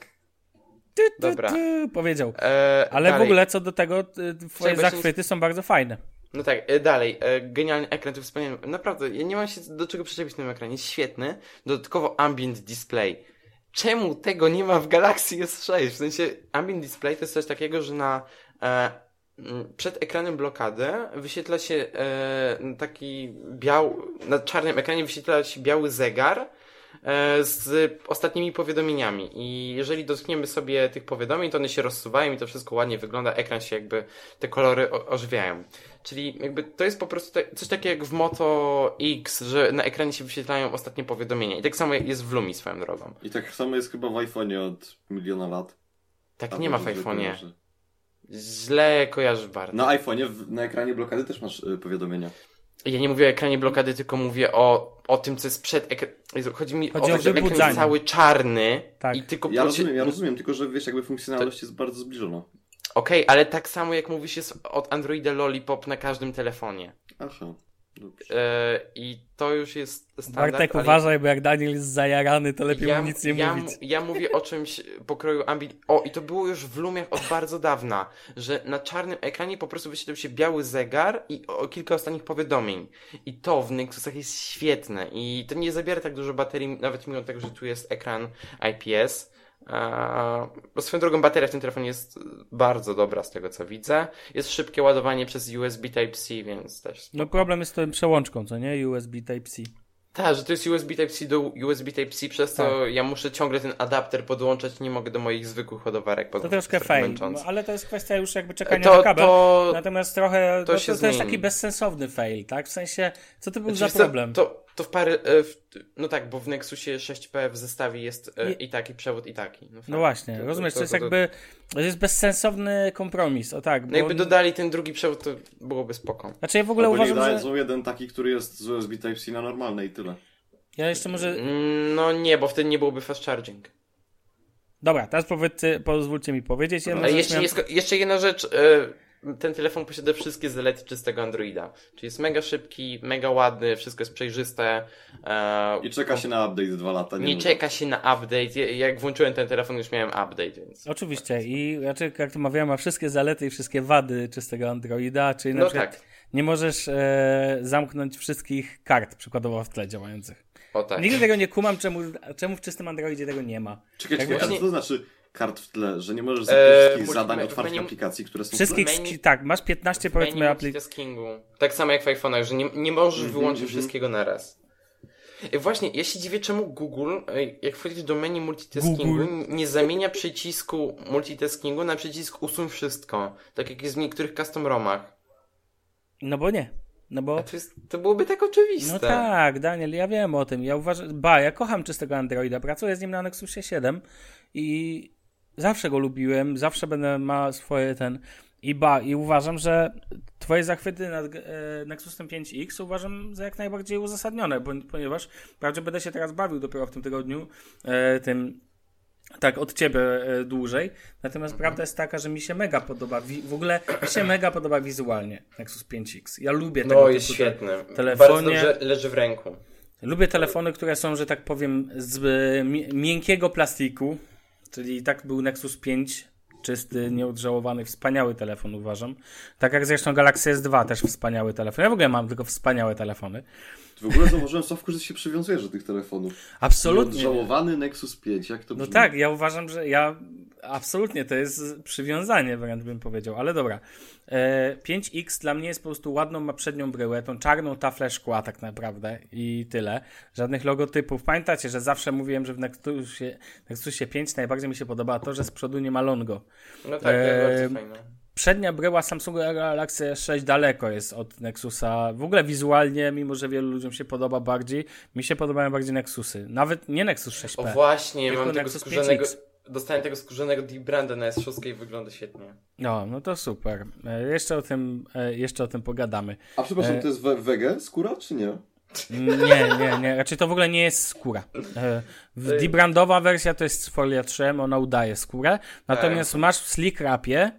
Ty, ty, Dobra. ty, powiedział. Eee, Ale w dalej. ogóle co do tego, twoje nie- zachwyty są bardzo fajne. No tak, e, dalej. E, genialny ekran, to wspaniały. Naprawdę, ja nie mam się do czego przyczepić w tym ekranie. Jest świetny. Dodatkowo ambient display. Czemu tego nie ma w Galaxy S6? W sensie, ambient display to jest coś takiego, że na e, przed ekranem blokady wyświetla się e, taki biał, na czarnym ekranie wyświetla się biały zegar e, z ostatnimi powiadomieniami i jeżeli dotkniemy sobie tych powiadomień, to one się rozsuwają i to wszystko ładnie wygląda, ekran się jakby, te kolory o- ożywiają. Czyli jakby to jest po prostu te, coś takiego jak w Moto X, że na ekranie się wyświetlają ostatnie powiadomienia i tak samo jest w Lumi swoją drogą. I tak samo jest chyba w iPhone'ie od miliona lat. Tak A nie ma w iPhone'ie. Źle kojarzysz bardzo. Na iPhone'ie w- na ekranie blokady też masz y, powiadomienia. Ja nie mówię o ekranie blokady, tylko mówię o, o tym, co jest przed ekranem. Chodzi mi Chodzi o o to, że ekran wybudzanie. jest cały czarny Tak. i tylko Ja rozumiem, ja rozumiem, tylko że wiesz, jakby funkcjonalność jest bardzo zbliżona. Okej, ale tak samo jak mówisz jest od Androida Lollipop na każdym telefonie. Aha, dobrze. E, I to już jest standard. Bartek, ale- uważaj, bo jak Daniel jest zajarany, to lepiej mu nic nie ja, mówić. Ja mówię o czymś pokroju ambit. O, i to było już w Lumiach od bardzo dawna, że na czarnym ekranie po prostu wyświetlał się biały zegar i o, kilka ostatnich powiadomień. I to w Nexusach jest świetne i to nie zabiera tak dużo baterii, nawet mimo tego, że tu jest ekran IPS. Bo swoją drogą bateria w tym telefonie jest bardzo dobra z tego co widzę. Jest szybkie ładowanie przez USB Type-C, więc też No problem jest z tą przełączką, co nie? USB Type-C. Tak, że to jest USB Type-C do USB Type-C, przez to Tak. ja muszę ciągle ten adapter podłączać, nie mogę do moich zwykłych ładowarek To podłączyć. troszkę trochę fail, no, ale to jest kwestia już jakby czekania To- na kabel. to- Natomiast trochę, to to, się to, to jest taki bezsensowny fail, tak? W sensie, co to był Znaczy, za problem? To, to w parę. e, W, no tak, bo w Nexusie 6P w zestawie jest e, I- i taki przewód, i taki. No, No właśnie, To- rozumiesz, to, to- jest to- to- jakby, to jest bezsensowny kompromis, o tak. No Bo, jakby dodali ten drugi przewód, to byłoby spoko. Znaczy ja w ogóle Albo nie uważam, że... dadzą jeden taki, który jest z USB Type-C na normalne i tyle. Ja jeszcze może... Mm, No nie, bo wtedy nie byłoby fast charging. Dobra, teraz powiedzcie, pozwólcie mi powiedzieć rzecz. jeszcze, miałem- nie jeszcze jedna rzecz. Ten telefon posiada wszystkie zalety czystego Androida. Czyli jest mega szybki, mega ładny, wszystko jest przejrzyste. e, I czeka się na update dwa lata. Nie mówię. czeka się na update. Ja- Jak włączyłem ten telefon, już miałem update, więc. Oczywiście i raczej jak to mawiałem, ma wszystkie zalety i wszystkie wady czystego Androida, czyli na No przykład tak. nie możesz e, zamknąć wszystkich kart przykładowo w tle działających. O tak. Nigdy tego nie kumam, czemu, czemu w czystym Androidzie tego nie ma. Czekaj, Jakby czekaj, a co to znaczy kart w tle? Że nie możesz Eee, wszystkich multi- zadań otwartych menu- aplikacji, które są Wszystkich, Menu- tak, masz 15 Menu powiedzmy aplikacji. Tak samo jak w iPhone'ach, że nie, nie możesz Mhm, wyłączyć mhm. wszystkiego naraz. I właśnie, ja się dziwię, czemu Google, jak wchodzisz do menu multitaskingu, Google. nie zamienia przycisku multitaskingu na przycisk usuń wszystko. Tak jak jest w niektórych custom ROMach. No bo nie. No bo to, jest, to byłoby tak oczywiste. No tak, Daniel, ja wiem o tym. Ja uważam, ba, ja kocham czystego Androida. Pracuję z nim na Nexusie 7 i zawsze go lubiłem, zawsze będę ma swoje ten i ba, i uważam, że twoje zachwyty nad e, Nexusem 5X uważam za jak najbardziej uzasadnione, bo, ponieważ wprawdzie będę się teraz bawił dopiero w tym tygodniu e, tym tak od ciebie e, dłużej. Natomiast prawda jest taka, że mi się mega podoba. Wi- w ogóle mi się mega podoba wizualnie Nexus 5X. Ja lubię tego No, jest świetny. telefonie- Bardzo dobrze leży w ręku. Lubię telefony, które są, że tak powiem, z mi- miękkiego plastiku, czyli tak był Nexus 5, czysty, nieodżałowany, wspaniały telefon uważam. Tak jak zresztą Galaxy S2 też wspaniały telefon. Ja w ogóle mam tylko wspaniałe telefony. W ogóle zauważyłem, Sławku, że się przywiązujesz do tych telefonów. Absolutnie. Żałowany Nexus 5, jak to No brzmi? tak, ja uważam, że ja absolutnie to jest przywiązanie, wręcz bym powiedział, ale dobra. E, 5X dla mnie jest po prostu ładną, ma przednią bryłę, tą czarną taflę szkła tak naprawdę i tyle. Żadnych logotypów. Pamiętacie, że zawsze mówiłem, że w Nexusie, Nexusie 5 najbardziej mi się podoba to, że z przodu nie ma longo. No tak, Eee, bardzo fajne. Przednia bryła Samsunga Galaxy S6 daleko jest od Nexusa. W ogóle wizualnie, mimo że wielu ludziom się podoba bardziej, mi się podobają bardziej Nexusy. Nawet nie Nexus 6P. O właśnie, mam tego Nexus skórzanego... 5X. Dostałem tego skórzanego Deep Branda na S6 i wygląda świetnie. No, no to super. E, jeszcze, o tym, e, jeszcze o tym pogadamy. A przepraszam, E, to jest we wege skóra, czy nie? Nie, nie, nie. Raczej to w ogóle nie jest skóra. E, Dibrandowa wersja to jest z folia 3, ona udaje skórę. Natomiast masz w Slick Rapie,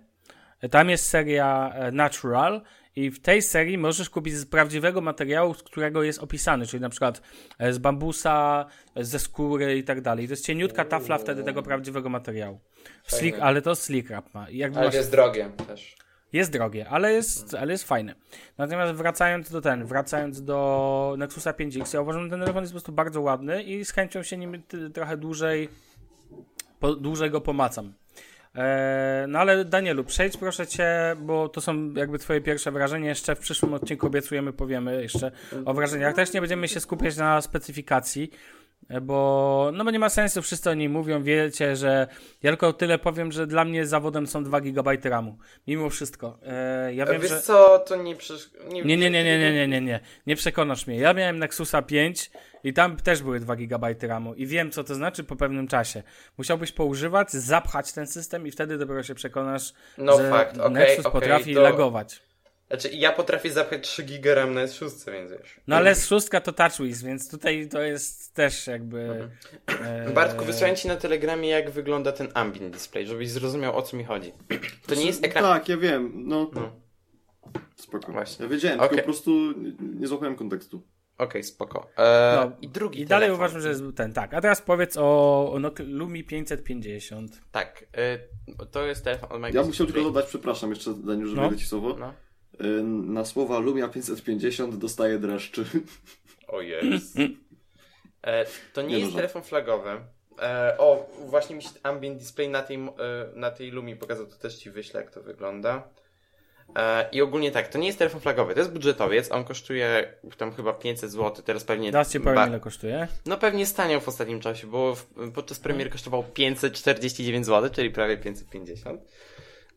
tam jest seria Natural i w tej serii możesz kupić z prawdziwego materiału, z którego jest opisany, czyli na przykład e, z bambusa, e, ze skóry i tak dalej. To jest cieniutka tafla wtedy tego prawdziwego materiału. Slick, ale to Slick Rap ma. Jakby Ale to jest drogie też. jest drogie, ale jest, ale jest fajne. Natomiast wracając do ten, wracając do Nexusa 5X, ja uważam, że ten telefon jest po prostu bardzo ładny i z chęcią się nim trochę dłużej, po, dłużej go pomacam. Eee, no ale Danielu, przejdź proszę cię, bo to są jakby twoje pierwsze wrażenia. Jeszcze w przyszłym odcinku obiecujemy, powiemy jeszcze o wrażeniach. Też nie będziemy się skupiać na specyfikacji, e, bo no bo nie ma sensu, wszyscy o niej mówią, wiecie, że ja tylko tyle powiem, że dla mnie zawodem są 2 GB RAMu. Mimo wszystko. Eee, ja A wiem, wiesz że... co, to nie przecież... Nie, nie, nie, nie, nie, nie, nie, nie. Nie przekonasz mnie. Ja miałem Nexusa 5 i tam też były 2 GB RAMu i wiem, co to znaczy po pewnym czasie. Musiałbyś poużywać, zapchać ten system i wtedy dopiero się przekonasz, No że fakt, okej, Nexus okej, potrafi to- lagować. Znaczy, ja potrafię zapchać 3 giga RAM na S6, więc wiesz. No ale z szóstka to TouchWiz, więc tutaj to jest też jakby... Mhm. E, Bartku, wysłałem ci na telegramie, jak wygląda ten ambient display, żebyś zrozumiał, o co mi chodzi. To nie jest ekran... Tak, ja wiem, no. No. Spoko. Właśnie. Ja wiedziałem, Okej. tylko po prostu nie- złapałem kontekstu. Okej, spoko. E, No, I drugi I dalej telefon. uważam, że jest ten, tak. A teraz powiedz o, o Lumi 550. Tak, e, to jest telefon od Ja Microsoft. bym chciał tylko dodać, przepraszam jeszcze, Daniel, że No. ci słowo. No. Y, Na słowa Lumia 550 dostaję dreszczy. O jest. E, to nie, Nie jest dużo. telefon flagowy. E, o, właśnie mi się ambient display na tej, e, na tej Lumii pokazał, to też ci wyślę, jak to wygląda. E, I ogólnie tak, to nie jest telefon flagowy, to jest budżetowiec, on kosztuje tam chyba 500 zł, teraz pewnie... Teraz ci ba- ile kosztuje. No pewnie staniał w ostatnim czasie, bo w, podczas premiery kosztował 549 zł, czyli prawie 550.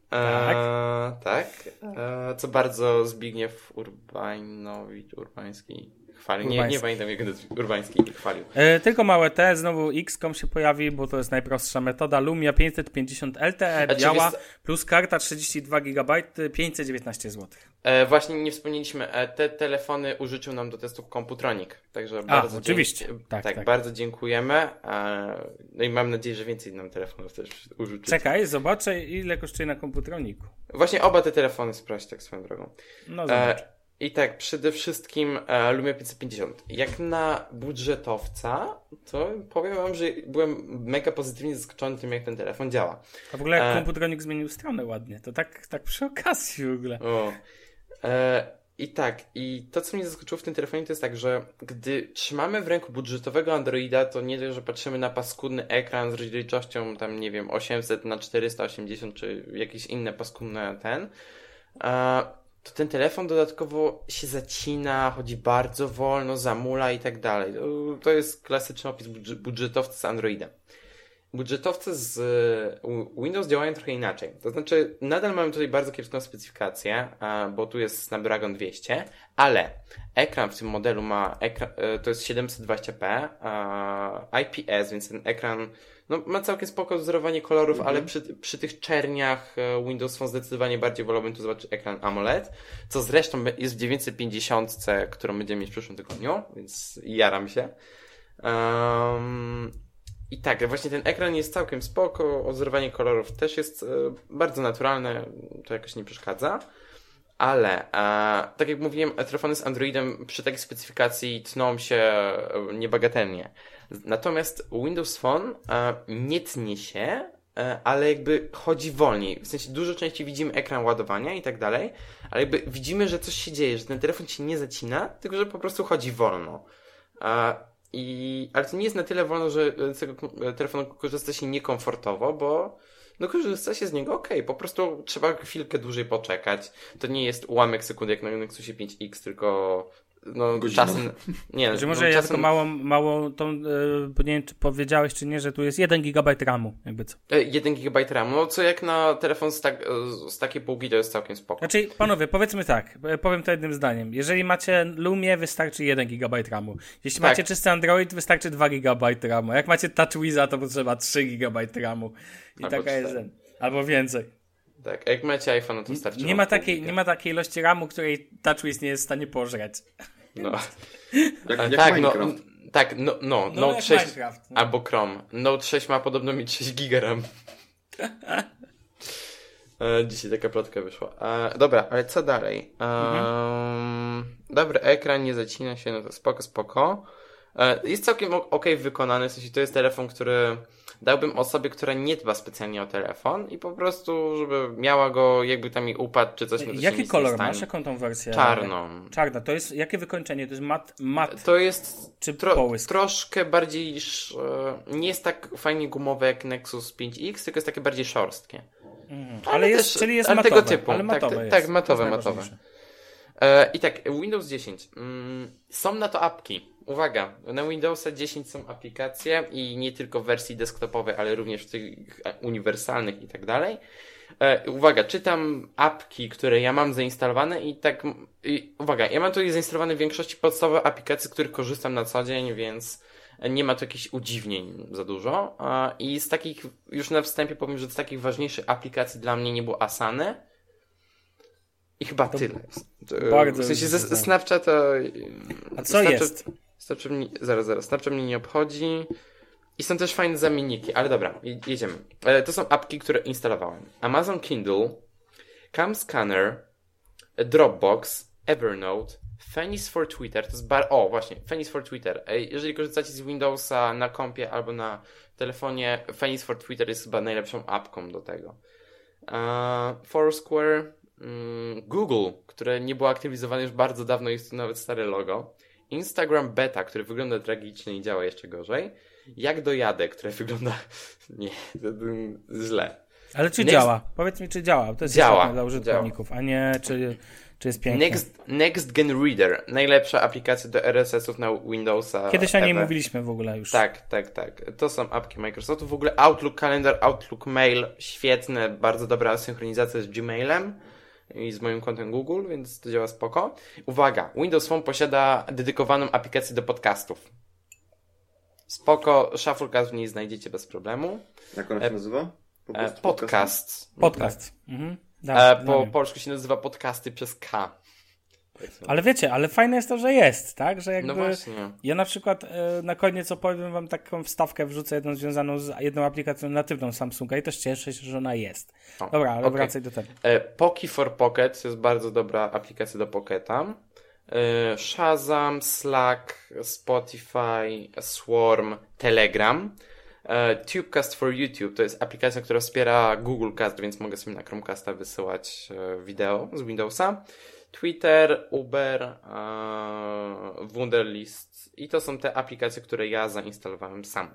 Tak. E, tak. E, co bardzo Zbigniew Urbanowicz, Urbański chwalił. Nie, nie pamiętam jego nazwiska. Urbański chwalił. E, tylko małe T, znowu XCOM się pojawi, bo to jest najprostsza metoda. Lumia 550 LTE, Znaczy, biała, wiesz plus karta 32 GB, 519 zł. E, właśnie nie wspomnieliśmy, e, te telefony użyczył nam do testów Computronic, także bardzo oczywiście. Tak, tak, tak. bardzo dziękujemy. E, no i mam nadzieję, że więcej nam telefonów też użyczył. Czekaj, zobaczę ile kosztuje na komputeroniku. Właśnie oba te telefony sprawdź tak swoją drogą. No zobacz. I tak, przede wszystkim e, Lumia 550. Jak na budżetowca, to powiem wam, że byłem mega pozytywnie zaskoczony tym, jak ten telefon działa. A w ogóle jak e, komputeronik zmienił stronę ładnie, to tak, tak przy okazji w ogóle. O. E, I tak, i to, co mnie zaskoczyło w tym telefonie, to jest tak, że gdy trzymamy w ręku budżetowego Androida, to nie tylko, że patrzymy na paskudny ekran z rozdzielczością tam, nie wiem, 800 na 480 czy jakieś inne paskudne ten, e, to ten telefon dodatkowo się zacina, chodzi bardzo wolno, zamula i tak dalej. To- jest klasyczny opis budż- budżetowca z Androidem. Budżetowce z Windows działają trochę inaczej. To znaczy, nadal mamy tutaj bardzo kiepską specyfikację, bo tu jest Snapdragon 200, ale ekran w tym modelu ma e, to jest 720p, a, IPS, więc ten ekran no, ma całkiem spoko wzorowanie kolorów, ale przy, przy tych czerniach e, Windows Phone zdecydowanie bardziej wolałbym tu zobaczyć ekran AMOLED, co zresztą jest w 950, którą będziemy mieć w przyszłym tygodniu, więc jaram się. Um, i tak, właśnie ten ekran jest całkiem spoko, odzorowanie kolorów też jest e, bardzo naturalne, to jakoś nie przeszkadza. Ale, e, tak jak mówiłem, telefony z Androidem przy takiej specyfikacji tną się e, niebagatelnie. Natomiast Windows Phone e, nie tnie się, e, ale jakby chodzi wolniej. W sensie dużo częściej widzimy ekran ładowania i tak dalej, ale jakby widzimy, że coś się dzieje, że ten telefon się nie zacina, tylko że po prostu chodzi wolno. E, i, ale to nie jest na tyle wolno, że z tego telefonu korzysta się niekomfortowo, bo no korzysta się z niego ok, po prostu trzeba chwilkę dłużej poczekać. To nie jest ułamek sekundy jak na Nexusie 5X, tylko no Godzina. czasem... Nie, no, może ja czasem, tylko małą, małą tą, e, bo nie wiem czy powiedziałeś czy nie, że tu jest 1 GB RAMu, jakby co. e, 1 GB RAM, no co jak na telefon z, tak, e, z takiej półki to jest całkiem spoko. Znaczy, panowie, powiedzmy tak, e, powiem to jednym zdaniem. Jeżeli macie Lumie, wystarczy 1 GB RAMu. Jeśli Tak. macie czysty Android, wystarczy 2 GB RAMu. Jak macie TouchWiza, to potrzeba 3 GB RAMu. I Albo taka jest. cztery. Albo więcej. Tak, jak macie iPhone, no to starczy Nie ma, takiej, nie ma takiej ilości RAMu, której TouchWiz nie jest w stanie pożreć. No. Jak, jak tak, no, Minecraft. m, tak, no, no, No, Note jak 6 Minecraft. No. albo Chrome. Note 6 ma podobno mieć 6 giga RAM. E, Dzisiaj taka plotka wyszła. E, dobra, ale co dalej? E, Dobry ekran, nie zacina się, no to spoko, spoko. E, jest całkiem ok okej wykonany, w sensie to jest telefon, który dałbym osobie, która nie dba specjalnie o telefon i po prostu, żeby miała go, jakby tam jej upadł, czy coś, no to się Jaki kolor masz? Jaką tą wersję? Czarną. Czarna. To jest, jakie wykończenie? To jest mat, mat. To jest Czy tro, połysk? troszkę bardziej. e, Nie jest tak fajnie gumowe jak Nexus 5X, tylko jest takie bardziej szorstkie. Mhm. ale Ale, jest, też- czyli jest ale matowe. tego typu. Ale Tak, matowe tak, jest. tak, matowe, matowe. E, I tak, Windows 10. Mm, są na to apki. Uwaga, na Windowsa 10 są aplikacje i nie tylko w wersji desktopowej, ale również w tych uniwersalnych i tak dalej. E, uwaga, czytam apki, które ja mam zainstalowane i tak. I, uwaga, ja mam tutaj zainstalowane w większości podstawowe aplikacje, których korzystam na co dzień, więc nie ma tu jakichś udziwnień za dużo. E, I z takich, już na wstępie powiem, że z takich ważniejszych aplikacji dla mnie nie było Asany. I chyba tyle. E, bardzo w sensie ze, zdecydowanie. Snapchata. A co Snapchat- jest? Snapchat mnie, zaraz, zaraz. Snapchat mnie nie obchodzi. I są też fajne zamienniki, ale dobra, je- jedziemy. E, to są apki, które instalowałem. Amazon Kindle, Cam Scanner, Dropbox, Evernote, Fenix for Twitter, to jest bar... O, właśnie, Fenix for Twitter. Jeżeli korzystacie z Windowsa na kompie albo na telefonie, Fenix for Twitter jest chyba najlepszą apką do tego. E, Foursquare, Google, które nie było aktywizowane już bardzo dawno, jest tu nawet stare logo. Instagram Beta, który wygląda tragicznie i działa jeszcze gorzej. Jak dojadę, które wygląda nie, źle. Ale czy Next- działa? Powiedz mi, czy działa. To jest Działa, dla użytkowników, a nie czy, czy jest piękne. Next, Next Gen Reader. Najlepsza aplikacja do RSS-ów na Windowsa. Kiedyś o niej ever. mówiliśmy w ogóle już. Tak, tak, tak. To są apki Microsoftu. W ogóle Outlook Calendar, Outlook Mail, świetne, bardzo dobra synchronizacja z Gmailem i z moim kontem Google, więc to działa spoko. Uwaga, Windows Phone posiada dedykowaną aplikację do podcastów. Spoko, Shufflecast w niej znajdziecie bez problemu. Jak ona się nazywa? Po E, prostu podcast. Podcast. Mhm. E, Tak, po polsku się nazywa podcasty przez K. Ale wiecie, ale fajne jest to, że jest, tak? Że jakby... No właśnie. Ja na przykład e, na koniec opowiem wam taką wstawkę, wrzucę jedną związaną z jedną aplikacją natywną Samsunga i też cieszę się, że ona jest. O, Dobra, ale okej. wracaj do tego. E, Poki for Pocket to jest bardzo dobra aplikacja do Pocketa. E, Shazam, Slack, Spotify, Swarm, Telegram. Tubecast for YouTube to jest aplikacja, która wspiera Google Cast, więc mogę sobie na Chromecasta wysyłać wideo z Windowsa. Twitter, Uber, e, Wunderlist i to są te aplikacje, które ja zainstalowałem sam.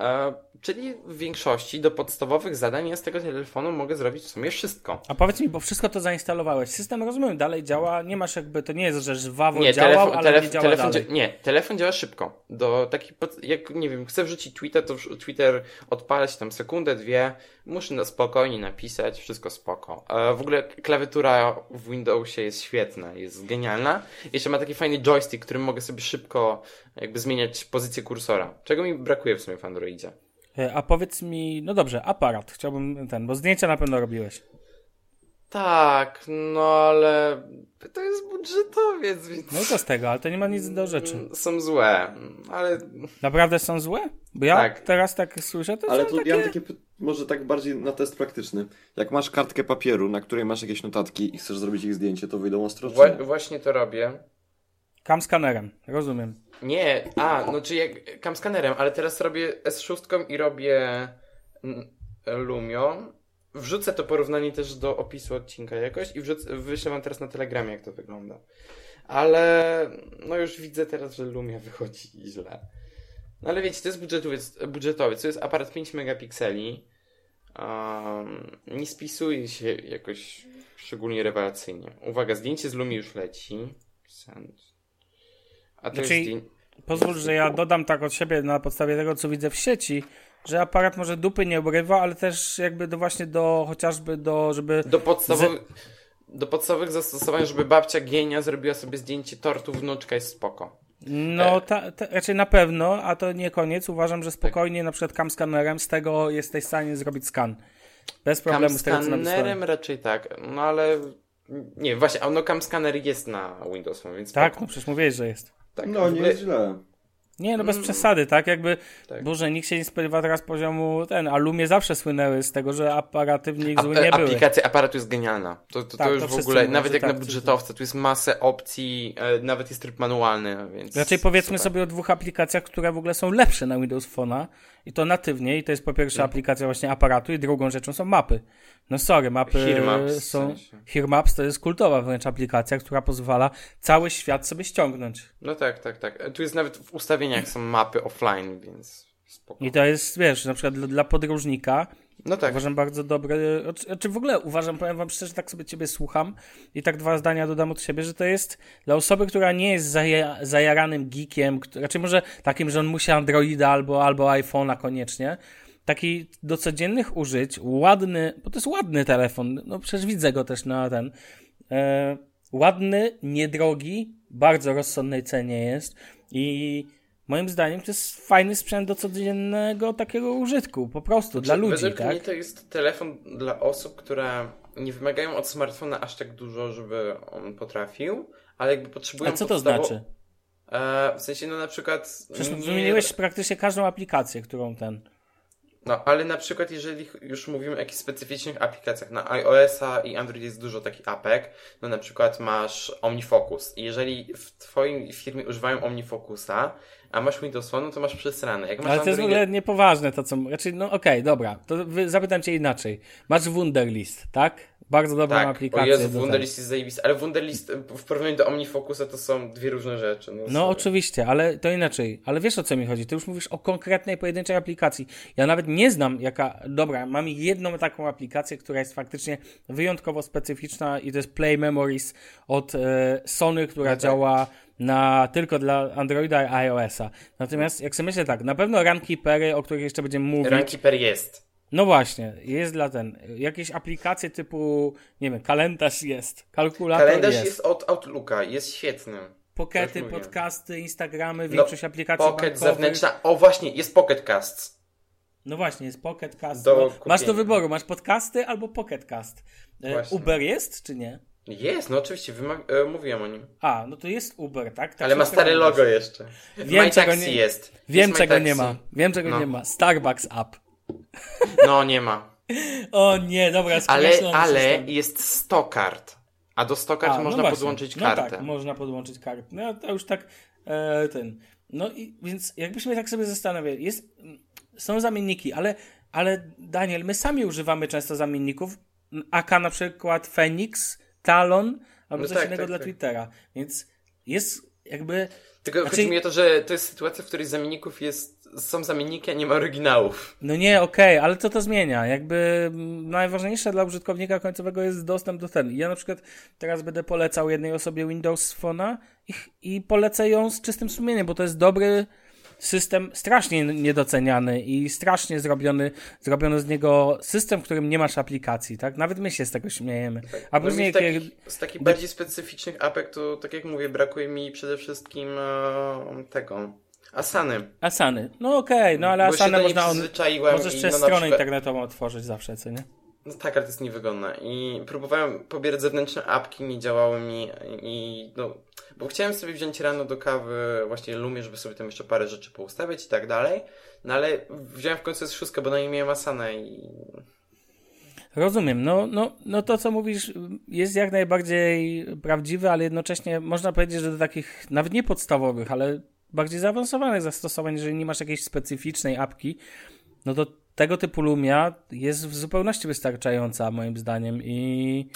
E, czyli w większości do podstawowych zadań ja z tego telefonu mogę zrobić w sumie wszystko. A powiedz mi, bo wszystko to zainstalowałeś. System rozumiem, dalej działa, nie masz jakby, to nie jest, że żwawo Nie, działał, telefon, ale telef, nie działa telefon, dalej. nie, telefon działa szybko. Do taki, jak nie wiem, chcę wrzucić tweeta, to Twitter odpala się tam sekundę, dwie, muszę na spokojnie napisać, wszystko spoko. E, w ogóle klawiatura w Windowsie jest świetna, jest genialna. Jeszcze ma taki fajny joystick, którym mogę sobie szybko jakby zmieniać pozycję kursora, czego mi brakuje w sumie w Androidzie. E, A powiedz mi, no dobrze, aparat, chciałbym ten, bo zdjęcia na pewno robiłeś. Tak, no ale to jest budżetowiec, więc No i co z tego, ale to nie ma nic do rzeczy. są złe, ale Naprawdę są złe? Bo ja Tak. teraz tak słyszę, to Ale są tu takie... ja mam takie, może tak bardziej na test praktyczny. Jak masz kartkę papieru, na której masz jakieś notatki i chcesz zrobić ich zdjęcie, to wyjdą ostro? czy wła- nie? właśnie to robię. Cam skanerem, rozumiem. Nie, a, no czy jak kam skanerem, ale teraz robię S6 i robię mm, Lumio. Wrzucę to porównanie też do opisu odcinka jakoś i wrzucę, wyślę wam teraz na Telegramie, jak to wygląda. Ale no już widzę teraz, że Lumia wychodzi źle. No ale wiecie, to jest budżetowiec, budżetowiec to jest aparat 5 megapikseli. Um, nie spisuje się jakoś szczególnie rewelacyjnie. Uwaga, zdjęcie z Lumi już leci. Send. A to Znaczy, jest. Pozwól, że ja dodam tak od siebie na podstawie tego, co widzę w sieci, że aparat może dupy nie obrywa, ale też jakby do właśnie do, chociażby do, żeby... Do podstawowych, do podstawowych zastosowań, żeby babcia Gienia zrobiła sobie zdjęcie tortu wnuczka jest spoko. No, ta, ta, raczej na pewno, a to nie koniec. Uważam, że spokojnie na przykład cam skanerem z tego jesteś w stanie zrobić skan. Bez problemu Cam z tego, skanerem raczej tak, no ale nie właśnie, a no cam skaner jest na Windows Phone, więc Tak, spoko. no przecież mówiłeś, że jest. Tak. No, nie jest źle. Nie, no bez przesady, tak? Jakby, Tak. Boże, nikt się nie spodziewa teraz poziomu ten, a Lumie zawsze słynęły z tego, że aparaty w nich A, złe nie były. aplikacja aparatu jest genialna. To, to, Tak, to już to w ogóle, nawet jak tak, na budżetowce, tu jest masę opcji, e, nawet jest tryb manualny, więc... Raczej powiedzmy super. sobie o dwóch aplikacjach, które w ogóle są lepsze na Windows Phone'a i to natywnie i to jest po pierwsze Mhm. aplikacja właśnie aparatu i drugą rzeczą są mapy. No sorry, mapy Hearmaps, w są... sensie. Hearmaps to jest kultowa wręcz aplikacja, która pozwala cały świat sobie ściągnąć. No tak, tak, tak. Tu jest nawet w ustawieniach są mapy offline, więc spoko. I to jest, wiesz, na przykład dla, dla podróżnika No tak. uważam bardzo dobry, czy, w ogóle uważam, powiem wam szczerze, tak sobie ciebie słucham i tak dwa zdania dodam od siebie, że to jest dla osoby, która nie jest zaja, zajaranym geekiem, raczej może takim, że on musi Androida albo, albo iPhone'a koniecznie, taki do codziennych użyć, ładny, bo to jest ładny telefon, no przecież widzę go też na ten, e, ładny, niedrogi, bardzo rozsądnej cenie jest i moim zdaniem to jest fajny sprzęt do codziennego takiego użytku, po prostu, dla ludzi, Według tak? mnie to jest telefon dla osób, które nie wymagają od smartfona aż tak dużo, żeby on potrafił, ale jakby potrzebują A co to znaczy? E, w sensie, no na przykład... Przecież nie- wymieniłeś praktycznie każdą aplikację, którą ten... No, ale na przykład jeżeli już mówimy o jakichś specyficznych aplikacjach, na iOS-a i Android jest dużo takich apek, no na przykład masz OmniFocus i jeżeli w Twoim firmie używają OmniFocusa, a masz Windows Phone, no to masz przesrane. Jak masz Ale to jest w ogóle niepoważne to, co... Znaczy, no okej, dobra, to zapytam cię inaczej. Masz Wunderlist, tak? Bardzo dobrą Tak, o aplikację. Jezu, tego. Wunderlist jest zajebisty, ale Wunderlist y, w porównaniu do OmniFocusa to są dwie różne rzeczy. No, No oczywiście, ale to inaczej. Ale wiesz o co mi chodzi? Ty już mówisz o konkretnej, pojedynczej aplikacji. Ja nawet nie znam jaka... Dobra, mam jedną taką aplikację, która jest faktycznie wyjątkowo specyficzna i to jest Play Memories od e, Sony, która No tak. działa na, tylko dla Androida i iOS-a. Natomiast jak sobie myślę tak, na pewno Runkeepery, o których jeszcze będziemy mówić... Runkeeper jest. No właśnie, jest dla ten. Jakieś aplikacje typu, nie wiem, kalendarz jest, kalkulator Kalendarz jest, jest. od Outlooka, jest świetny. pokety, tak podcasty, Instagramy, No, większość aplikacji Pocket bankowych. zewnętrzna. O właśnie, jest Pocket Casts. No właśnie, jest Pocket Cast. Do masz do wyboru, masz podcasty albo Pocket Cast. E, Właśnie. Uber jest, czy nie? Jest, no oczywiście, e, mówiłem o nim. A, no to jest Uber, tak? tak ale ma stare logo jeszcze. Wiem, My czego nie- jest. Wiem, jest czego nie ma. Wiem, czego No. nie ma. Starbucks App. No, nie ma. O nie, dobra, Ale, ale jest Stokart. A do Stokart A, no można właśnie. podłączyć No kartę. tak, można podłączyć kartę. No to już tak e, ten. No i więc jakbyśmy tak sobie zastanawiali, jest, są zamienniki, ale, ale Daniel, my sami używamy często zamienników, AK na przykład Phoenix, Talon, albo No coś tak, innego tak, dla tak. Twittera. Więc jest jakby. Tylko Znaczy- chodzi mi o to, że to jest sytuacja, w której zamienników jest, są zamienniki, a nie ma oryginałów. No nie, okej, ale co to zmienia? Jakby najważniejsze dla użytkownika końcowego jest dostęp do ten. Ja na przykład teraz będę polecał jednej osobie Windows Phone'a i, i polecę ją z czystym sumieniem, bo to jest dobry system, strasznie niedoceniany i strasznie zrobiony, zrobiono z niego system, w którym nie masz aplikacji, tak? Nawet my się z tego śmiejemy. A No później mi z jak, takich, z takich bardziej specyficznych apek, to tak jak mówię, brakuje mi przede wszystkim e, tego. Asany. Asany. No okej, no ale Bo niej można on, możesz przez no stronę przykład- internetową otworzyć zawsze, co nie? No tak, ale to jest niewygodne. I próbowałem pobierać zewnętrzne apki, nie działały mi i no, bo chciałem sobie wziąć rano do kawy właśnie Lumie, żeby sobie tam jeszcze parę rzeczy poustawiać i tak dalej. No ale wziąłem w końcu jest szóstkę, bo na niej miałem Asanę i Rozumiem. No, no, no to, co mówisz, jest jak najbardziej prawdziwe, ale jednocześnie można powiedzieć, że do takich nawet nie podstawowych, ale bardziej zaawansowanych zastosowań, jeżeli nie masz jakiejś specyficznej apki, no to tego typu Lumia jest w zupełności wystarczająca, moim zdaniem. I,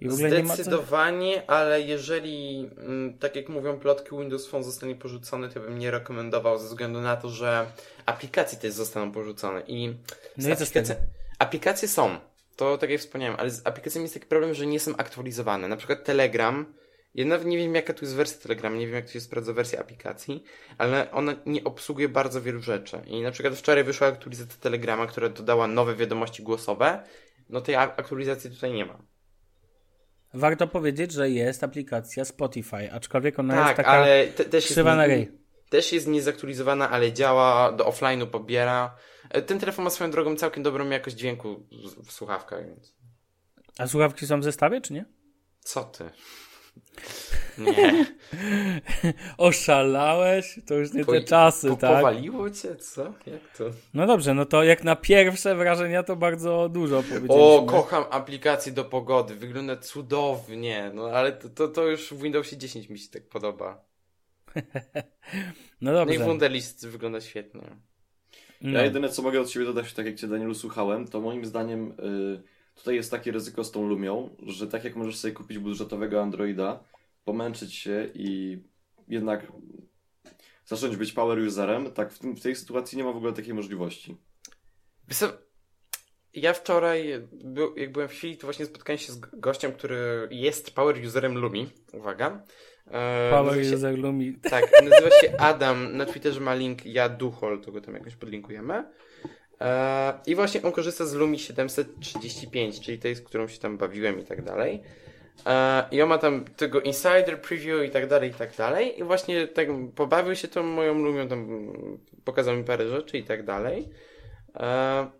i w ogóle nie ma co... Zdecydowanie, ale jeżeli, mm, tak jak mówią plotki, Windows Phone zostanie porzucony, to bym nie rekomendował ze względu na to, że aplikacje też zostaną porzucone. I No aplikacja- aplikacje są, to tak jak wspomniałem, ale z aplikacjami jest taki problem, że nie są aktualizowane. Na przykład Telegram, ja nawet nie wiem jaka tu jest wersja Telegrama, nie wiem jak tu się sprawdza wersja aplikacji, ale ona nie obsługuje bardzo wielu rzeczy. I na przykład wczoraj wyszła aktualizacja Telegrama, która dodała nowe wiadomości głosowe, no tej ak- aktualizacji tutaj nie ma. Warto powiedzieć, że jest aplikacja Spotify, aczkolwiek ona jest Tak, taka ale te, też, jest krzywa na nie, ryj. też jest niezaktualizowana, ale działa, do offline'u pobiera. E, Ten telefon ma swoją drogą całkiem dobrą jakość dźwięku w- w słuchawkach, więc A słuchawki są w zestawie, czy nie? co ty? Nie. Oszalałeś? To już nie te Poj- czasy, po, tak? Powaliło cię, co? Jak to? No dobrze, no to jak na pierwsze wrażenia to bardzo dużo powiedzieliśmy. O, kocham aplikację do pogody, wygląda cudownie, no ale to, to, to już w Windowsie 10 mi się tak podoba. No No i dobrze. Wunderlist wygląda świetnie. No. Ja jedyne co mogę od siebie dodać, tak jak Cię Danielu słuchałem, to moim zdaniem y, tutaj jest takie ryzyko z tą Lumią, że tak jak możesz sobie kupić budżetowego Androida, pomęczyć się i jednak zacząć być power userem, tak w, tym, w tej sytuacji nie ma w ogóle takiej możliwości. Ja wczoraj, był, jak byłem w chwili, to właśnie spotkałem się z gościem, który jest power userem Lumi. Uwaga. E, Power się- user Lumi. Tak, nazywa się Adam. Na Twitterze ma link ja Duchol, to go tam jakoś podlinkujemy. E, I właśnie on korzysta z Lumi 735, czyli tej, z którą się tam bawiłem i tak dalej. E, I on ma tam tego insider preview i tak dalej, i tak dalej. I właśnie tak pobawił się tą moją Lumią, tam pokazał mi parę rzeczy i tak dalej. E,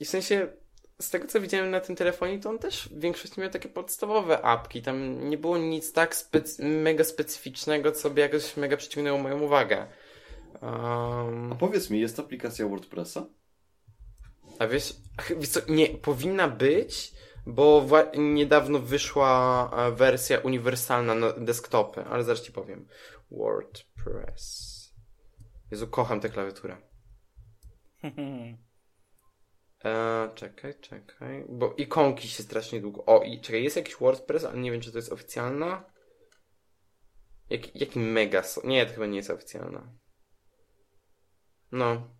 I w sensie, z tego co widziałem na tym telefonie, to on też w większości miał takie podstawowe apki. Tam nie było nic tak spec- mega specyficznego, co by jakoś mega przyciągnęło moją uwagę. Um, A powiedz mi, jest aplikacja WordPressa? A wiesz, wiesz co, nie, powinna być, bo niedawno wyszła e, wersja uniwersalna na desktopy, ale zaraz ci powiem. WordPress. Jezu, kocham tę klawiaturę. Eee, czekaj, czekaj. Bo ikonki się strasznie długo. O, i czekaj, jest jakiś WordPress, ale nie wiem, czy to jest oficjalna. Jak, jaki mega. So... Nie, to chyba nie jest oficjalna. No.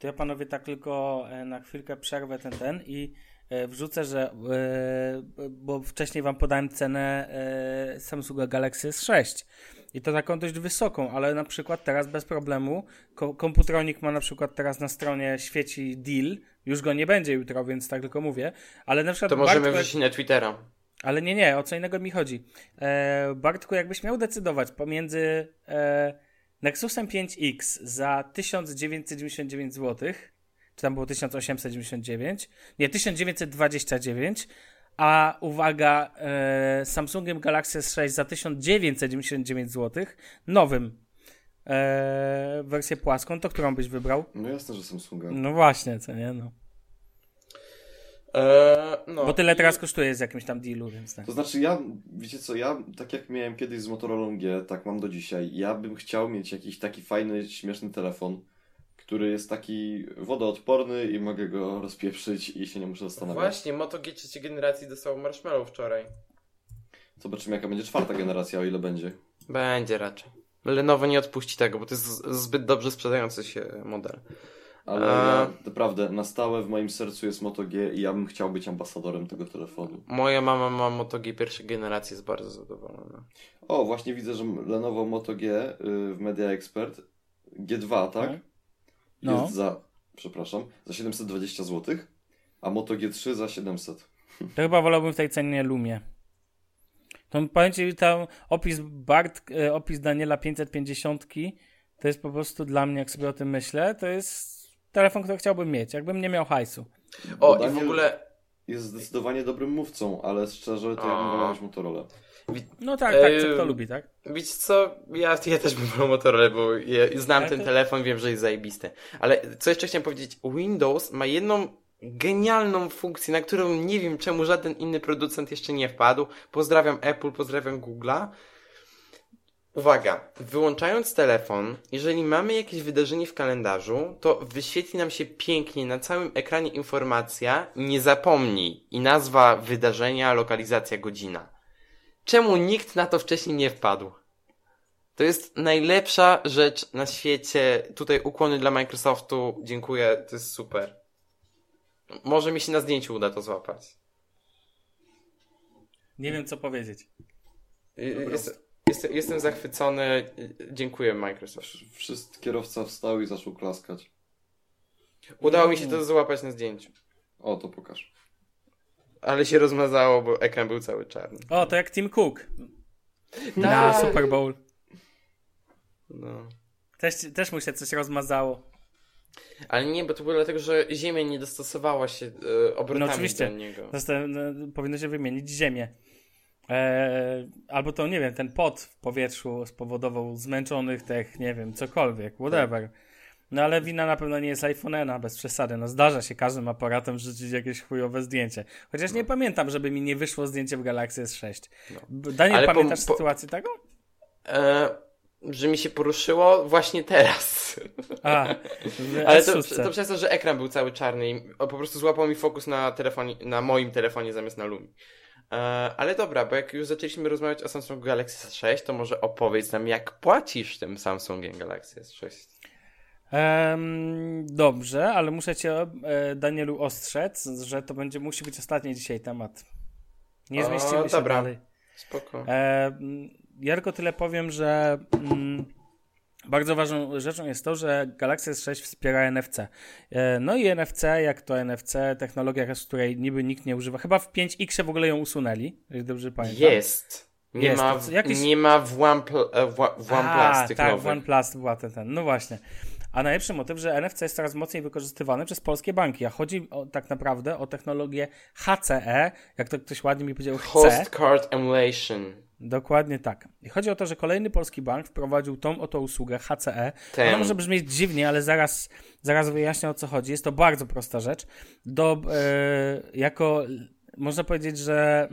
To ja panowie tak tylko e, na chwilkę przerwę ten ten i e, wrzucę, że e, bo wcześniej wam podałem cenę Samsunga Galaxy S6 i to taką dość wysoką, ale na przykład teraz bez problemu ko komputronik ma na przykład teraz na stronie świeci deal, już go nie będzie jutro, więc tak tylko mówię, ale na przykład To możemy Bartek- wrzucić na Twittera. ale nie, nie, o co innego mi chodzi. E, Bartku, jakbyś miał decydować pomiędzy e, Nexusem 5X za 1999 zł, czy tam było 1899, nie, 1929, a uwaga, e, Samsungiem Galaxy S6 za 1999 zł, nowym, e, wersję płaską, to którą byś wybrał? No jasne, że Samsunga. No właśnie, co nie, no. Eee, no. Bo tyle teraz kosztuje z jakimś tam dealu, więc tak. To znaczy ja, wiecie co, ja tak jak miałem kiedyś z Motorola G, tak mam do dzisiaj. Ja bym chciał mieć jakiś taki fajny, śmieszny telefon, który jest taki wodoodporny i mogę go rozpieprzyć i się nie muszę zastanawiać. Właśnie, Moto G trzeciej generacji dostało Marshmallow wczoraj. Zobaczymy jaka będzie czwarta generacja, o ile będzie. Będzie raczej. Lenovo nie odpuści tego, bo to jest zbyt dobrze sprzedający się model. Ale A- ja, naprawdę, na stałe w moim sercu jest Moto G i ja bym chciał być ambasadorem tego telefonu. Moja mama ma Moto G pierwszej generacji, jest bardzo zadowolona. O, właśnie widzę, że Lenovo Moto G y, w Media Expert G2, tak? No. Jest za, przepraszam, za 720 zł, a Moto G3 za 700. To chyba wolałbym w tej cenie Lumie. To powiem ci, tam opis Bart, e, opis Daniela 550 to jest po prostu dla mnie, jak sobie o tym myślę, to jest telefon, który chciałbym mieć, jakbym nie miał hajsu. O, Bo i w ogóle Jest zdecydowanie dobrym mówcą, ale szczerze to ja bym wolał mieć Motorola. No tak, tak, Eee, kto lubi, tak? Wiecie co, ja, ja też bym wolał Motorola, bo ja znam ten telefon, wiem, że jest zajebisty. Ale co jeszcze chciałem powiedzieć, Windows ma jedną genialną funkcję, na którą nie wiem czemu żaden inny producent jeszcze nie wpadł. Pozdrawiam Apple, pozdrawiam Google'a. Uwaga, wyłączając telefon, jeżeli mamy jakieś wydarzenie w kalendarzu, to wyświetli nam się pięknie na całym ekranie informacja nie zapomnij i nazwa wydarzenia, lokalizacja, godzina. Czemu nikt na to wcześniej nie wpadł? To jest najlepsza rzecz na świecie. Tutaj ukłony dla Microsoftu. Dziękuję, to jest super. Może mi się na zdjęciu uda to złapać. Nie wiem, co powiedzieć. Jest, jest, jestem zachwycony. Dziękuję Microsoft. Wszyscy kierowca wstał i zaczął klaskać. Udało mi się to złapać na zdjęciu. O, to pokaż. Ale się rozmazało, bo ekran był cały czarny. O, to jak Tim Cook na Tak. Super Bowl. No. Też, też mu się coś rozmazało. Ale nie, bo to było dlatego, że Ziemia nie dostosowała się e, obrotami No oczywiście. do niego. Zosta- no, powinno się wymienić ziemię. Eee, albo to, nie wiem, ten pot w powietrzu spowodował zmęczonych tych, nie wiem, cokolwiek, whatever. No ale wina na pewno nie jest iPhone'a, bez przesady. No zdarza się każdym aparatem rzucić jakieś chujowe zdjęcie. Chociaż nie pamiętam, żeby mi nie wyszło zdjęcie w Galaxy S6. B- Daniel, Ale pamiętasz po- sytuację tego? E, że mi się poruszyło właśnie teraz. A, Ale to, S6. to przez to, że ekran był cały czarny i po prostu złapał mi fokus na telefonie, na moim telefonie zamiast na Lumi. E, ale dobra, bo jak już zaczęliśmy rozmawiać o Samsung Galaxy S6, to może opowiedz nam, jak płacisz tym Samsungiem Galaxy S6. Em, dobrze, ale muszę cię, e, Danielu, ostrzec, że to będzie, musi być ostatni dzisiaj temat. Nie O, zmieścimy się dobra. dalej. Spoko. E, ja tylko tyle powiem, że mm, bardzo ważną rzeczą jest to, że Galaxy S6 wspiera NFC. E, no i NFC, jak to NFC, technologia, z której niby nikt nie używa. Chyba w 5X w ogóle ją usunęli, jeżeli dobrze pamiętam. Jest. Nie, Jest, ma, jakiś- nie ma w, e, OnePlus A, tych tak, nowych. OnePlus była ten, ten. No właśnie. A najlepszy motyw, że NFC jest coraz mocniej wykorzystywane przez polskie banki, a chodzi o, tak naprawdę o technologię HCE, jak to ktoś ładnie mi powiedział, chce. Host Card Emulation. Dokładnie tak. I chodzi o to, że kolejny polski bank wprowadził tą oto usługę HCE. Ten. Ona może brzmieć dziwnie, ale zaraz, zaraz wyjaśnię o co chodzi. Jest to bardzo prosta rzecz. Do, e, jako, można powiedzieć, że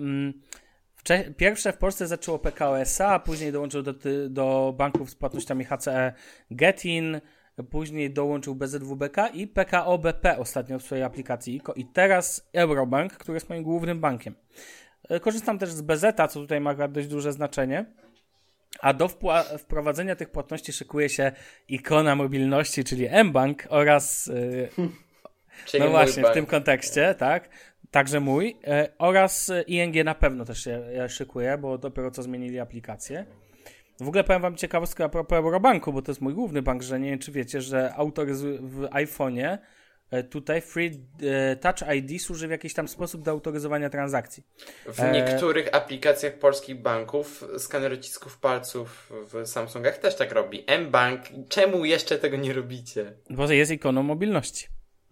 Wcze- pierwsze w Polsce zaczęło PKO SA, a później dołączył do, do banków z płatnościami HCE Getin, później dołączył BZWBK i PKO BP ostatnio w swojej aplikacji ICO i teraz Eurobank, który jest moim głównym bankiem. E, Korzystam też z BZ, co tutaj ma akurat dość duże znaczenie. A do wprowadzenia tych płatności szykuje się ikona mobilności, czyli mBank oraz y, Czyli no właśnie, w bank. tym kontekście, tak. Także mój. E, oraz e, ING na pewno też się e, szykuje, bo dopiero co zmienili aplikację. W ogóle powiem wam ciekawostkę a propos Eurobanku, bo to jest mój główny bank, że nie wiem czy wiecie, że autoryzuje w iPhone'ie e, tutaj Free e, Touch ID służy w jakiś tam sposób do autoryzowania transakcji. W E, niektórych aplikacjach polskich banków skaner odcisków palców w Samsungach też tak robi. M-Bank, czemu jeszcze tego nie robicie? Bo jest ikoną mobilności.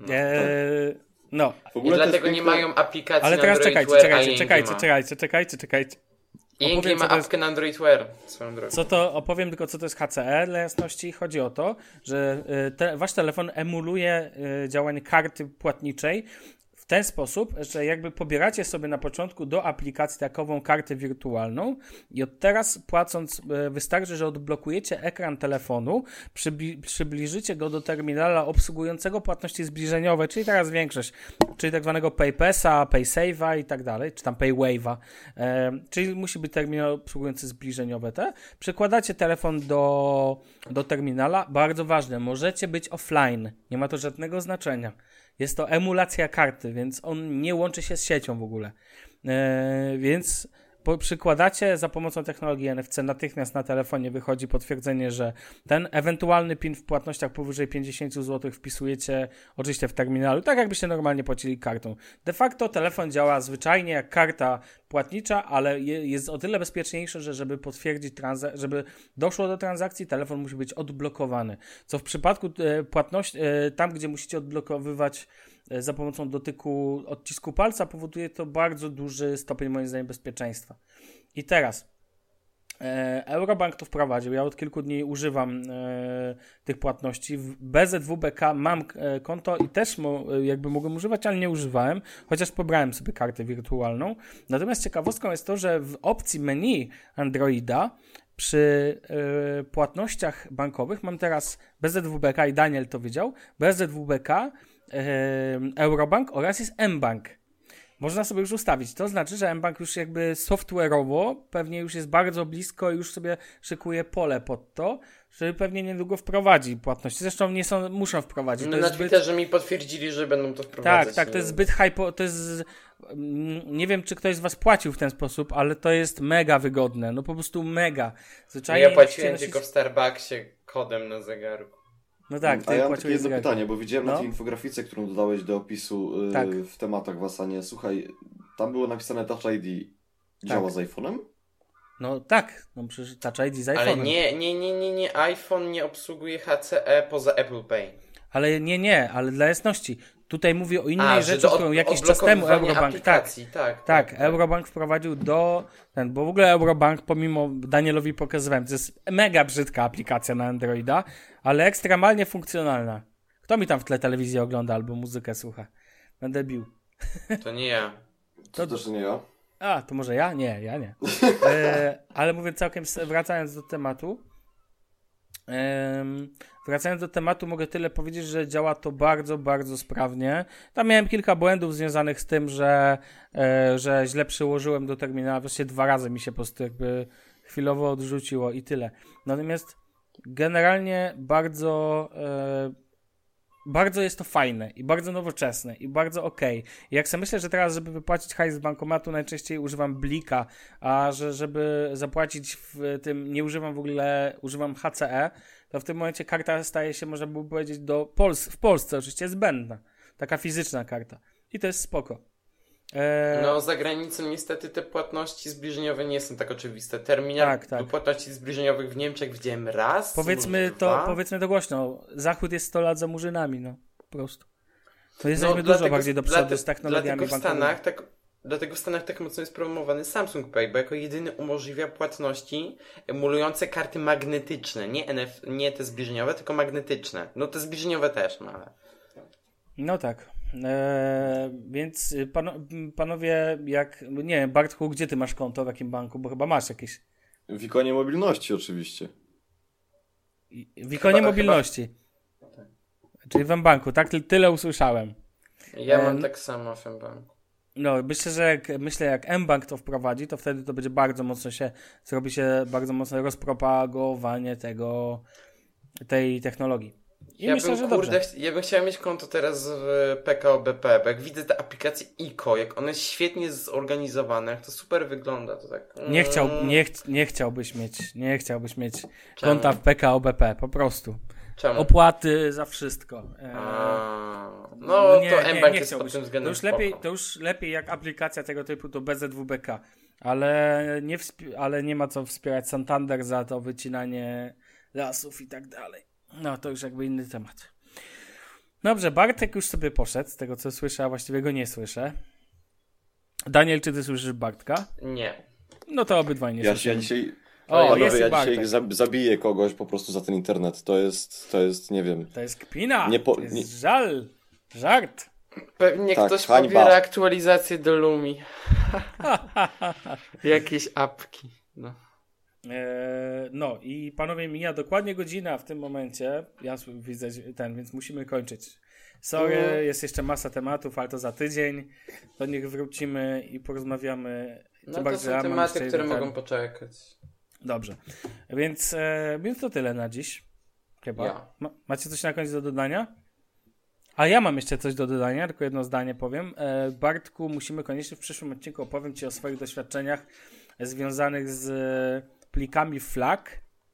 E, no, W I ogóle to jest dlatego nie mają aplikacji ale na teraz czekajcie, czekajcie, czekajcie, ma. czekajcie, czekajcie, czekajcie. ING Opowiem, ma apkę na Android Wear, swoją drogą. Co to opowiem tylko, co to jest HCE dla jasności. Chodzi o to, że y, te, wasz telefon emuluje y, działanie karty płatniczej w ten sposób, że jakby pobieracie sobie na początku do aplikacji takową kartę wirtualną i od teraz płacąc y, wystarczy, że odblokujecie ekran telefonu, przybli- przybliżycie go do terminala obsługującego płatności zbliżeniowe, czyli teraz większość, czyli tak zwanego PayPasa, PaySave'a i tak dalej, czy tam PayWave'a, e, czyli musi być terminal obsługujący zbliżeniowe te. Przekładacie telefon do, do terminala, bardzo ważne, możecie być offline, nie ma to żadnego znaczenia. Jest to emulacja karty, więc on nie łączy się z siecią w ogóle. E, więc przykładacie za pomocą technologii NFC natychmiast na telefonie wychodzi potwierdzenie, że ten ewentualny PIN w płatnościach powyżej 50 zł wpisujecie oczywiście w terminalu, tak jakbyście normalnie płacili kartą. De facto telefon działa zwyczajnie jak karta płatnicza, ale je, jest o tyle bezpieczniejszy, że żeby potwierdzić, żeby doszło do transakcji, telefon musi być odblokowany. Co w przypadku e, płatności, e, tam gdzie musicie odblokowywać za pomocą dotyku odcisku palca, powoduje to bardzo duży stopień moim zdaniem bezpieczeństwa. I teraz e, Eurobank to wprowadził. Ja od kilku dni używam e, tych płatności. W BZWBK mam e, konto i też e, jakby mogłem używać, ale nie używałem, chociaż pobrałem sobie kartę wirtualną. Natomiast ciekawostką jest to, że w opcji menu Androida przy e, płatnościach bankowych mam teraz BZWBK i Daniel to wiedział, BZWBK, e, Eurobank oraz jest mBank. Można sobie już ustawić. To znaczy, że mBank już jakby software'owo pewnie już jest bardzo blisko i już sobie szykuje pole pod to, że pewnie niedługo wprowadzi płatności. Zresztą nie są, muszą wprowadzić. No to na jest zbyt... Twitterze mi potwierdzili, że będą to wprowadzać. Tak, tak, to Nie jest zbyt hypo, to jest, mm, nie wiem czy ktoś z was płacił w ten sposób, ale to jest mega wygodne, no po prostu mega. Zwyczajnie Ja płaciłem tylko w Starbucksie kodem na zegarku. No tak, ty A ja mam takie jedno pytanie, bo widziałem No. na tej infografice, którą dodałeś do opisu y, Tak. w tematach w Asanie. Słuchaj, tam było napisane Touch ID. Działa z iPhone'em? No tak, no przecież Touch ID z Ale iPhone'em. nie, nie, nie, nie, nie, iPhone nie obsługuje HCE poza Apple Pay. Ale nie, nie, ale dla jasności. Tutaj mówię o innej A, rzeczy, którą jakiś czas temu Eurobank, tak, aplikacji, tak, tak, Eurobank wprowadził do, ten, bo w ogóle Eurobank, pomimo Danielowi pokazywałem, to jest mega brzydka aplikacja na Androida, ale ekstremalnie funkcjonalna. Kto mi tam w tle telewizję ogląda albo muzykę słucha? Będę bił. To nie ja. To też nie ja. A, to może ja? Nie, ja nie. E, ale mówię całkiem, wracając do tematu, em, wracając do tematu, mogę tyle powiedzieć, że działa to bardzo, bardzo sprawnie. Tam miałem kilka błędów związanych z tym, że, e, że źle przyłożyłem do terminala, właściwie dwa razy mi się po prostu jakby chwilowo odrzuciło i tyle. Natomiast generalnie bardzo e, bardzo jest to fajne i bardzo nowoczesne i bardzo okej. I jak sobie myślę, że teraz, żeby wypłacić hajs z bankomatu, najczęściej używam Blika, a że żeby zapłacić w tym, nie używam w ogóle, używam HCE, to w tym momencie karta staje się, można by powiedzieć, do Pols w Polsce oczywiście zbędna. Taka fizyczna karta. I to jest spoko. Eee, No, za granicą niestety te płatności zbliżeniowe nie są tak oczywiste. Terminal Tak, tak. do płatności zbliżeniowych w Niemczech widziałem raz. powiedzmy to, dwa. powiedzmy to głośno. Zachód jest 100 lat za murzynami, no. Po prostu. To jesteśmy No, dużo dlatego- bardziej do przodu dlate- z technologiami Dlatego w. Stanach tak, dlatego w Stanach tak mocno jest promowany Samsung Pay, bo jako jedyny umożliwia płatności emulujące karty magnetyczne. Nie, NF, nie te zbliżeniowe, tylko magnetyczne. No te zbliżeniowe też, no ale... No tak. E, więc y, pano, panowie, jak. Nie Bartku, gdzie ty masz konto, w jakim banku? Bo chyba masz jakieś. W ikonie mobilności oczywiście. W ikonie Chyba- mobilności. Czyli w M-Banku, tak? Ty- Tyle usłyszałem. Ja mam Em. tak samo w banku. No, myślę, że jak, myślę, jak M-Bank to wprowadzi, to wtedy to będzie bardzo mocno się, zrobi się bardzo mocne rozpropagowanie tego, tej technologii. I ja myślę, bym, że kurde, dobrze. ja bym chciał mieć konto teraz w PKO BP, bo jak widzę tę aplikację ICO, jak jest świetnie zorganizowana, jak to super wygląda, to tak... Nie, chciał, mm, nie, ch- nie chciałbyś mieć, nie chciałbyś mieć Czemu? konta w PKO BP, po prostu. Czemu? Opłaty za wszystko. E, A, no nie, to nie, mBank nie jest pod tym To względem już, lepiej, to już lepiej jak aplikacja tego typu to BZWBK, ale nie, ale nie ma co wspierać Santander za to wycinanie lasów i tak dalej. No to już jakby inny temat. Dobrze, Bartek już sobie poszedł, z tego co słyszę, a właściwie go nie słyszę. Daniel, czy ty słyszysz Bartka? Nie. No to obydwaj nie Ja, słyszymy. ja dzisiaj, O, panowie, jest ja dzisiaj zab- zabiję kogoś po prostu za ten internet. To jest, to jest, nie wiem. To jest kpina, Nie po- to jest nie- żal, żart. Pewnie Tak, ktoś hańba. pobiera aktualizację do Lumi. Jakieś apki. No. Eee, no i panowie, mija dokładnie godzina w tym momencie. Ja widzę ten, więc musimy kończyć. Sorry, No. jest jeszcze masa tematów, ale to za tydzień. Do nich wrócimy i porozmawiamy. No to ja są tematy, które mogą poczekać. Dobrze. Więc, e, więc to tyle na dziś. Chyba. Ja. Ma, macie coś na koniec do dodania? A ja mam jeszcze coś do dodania, tylko jedno zdanie powiem. E, Bartku, musimy koniecznie w przyszłym odcinku opowiem Ci o swoich doświadczeniach związanych z e, plikami FLAC,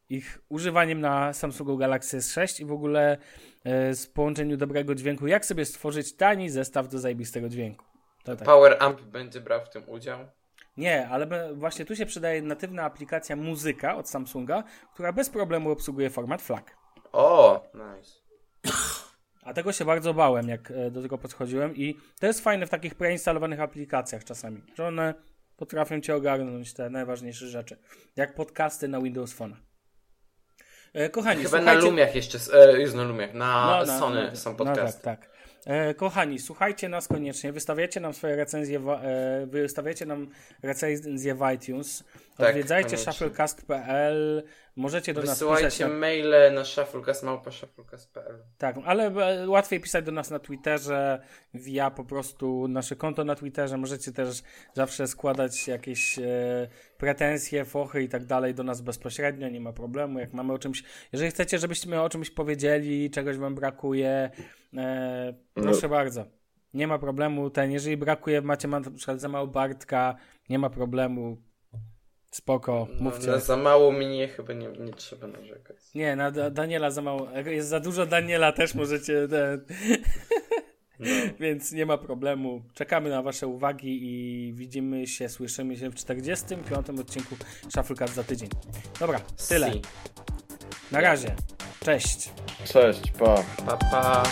ich używaniem na Samsungu Galaxy S6 i w ogóle e, z połączeniu dobrego dźwięku, jak sobie stworzyć tani zestaw do zajebistego dźwięku. To tak. Power Amp będzie brał w tym udział. Nie, ale właśnie tu się przydaje natywna aplikacja Muzyka od Samsunga, która bez problemu obsługuje format FLAC. O, nice. A tego się bardzo bałem, jak e, do tego podchodziłem i to jest fajne w takich preinstalowanych aplikacjach czasami, że one potrafią cię ogarnąć te najważniejsze rzeczy, jak podcasty na Windows Phone. E, kochani, Chyba na słuchajcie... Lumiach jeszcze, e, już na Lumiach, na No, na- Sony no, są No podcasty. tak, tak. E, kochani, słuchajcie nas koniecznie, wystawiacie nam swoje recenzje, e, wystawiacie nam recenzje w iTunes, odwiedzajcie koniecznie. shufflecast.pl, możecie do nas pisać Wysyłajcie na maile na shufflecast.pl Tak, ale e, łatwiej pisać do nas na Twitterze, via po prostu nasze konto na Twitterze. Możecie też zawsze składać jakieś e, pretensje, fochy i tak dalej do nas bezpośrednio, nie ma problemu. Jak mamy o czymś, jeżeli chcecie, żebyśmy o czymś powiedzieli, czegoś wam brakuje, e, proszę bardzo. Nie ma problemu. Ten, jeżeli brakuje, macie ma, na przykład za mało Bartka, nie ma problemu. Spoko, No, mówcie. na za mało mnie chyba nie, nie trzeba narzekać. Nie, na Da- Daniela za mało. Jak Jest za dużo Daniela, też możecie. Ten... Więc nie ma problemu. Czekamy na Wasze uwagi i widzimy się, słyszymy się w 45. odcinku Shufflecast za tydzień. Dobra, tyle. Si. Na razie. Cześć. Cześć, pa. Pa, pa.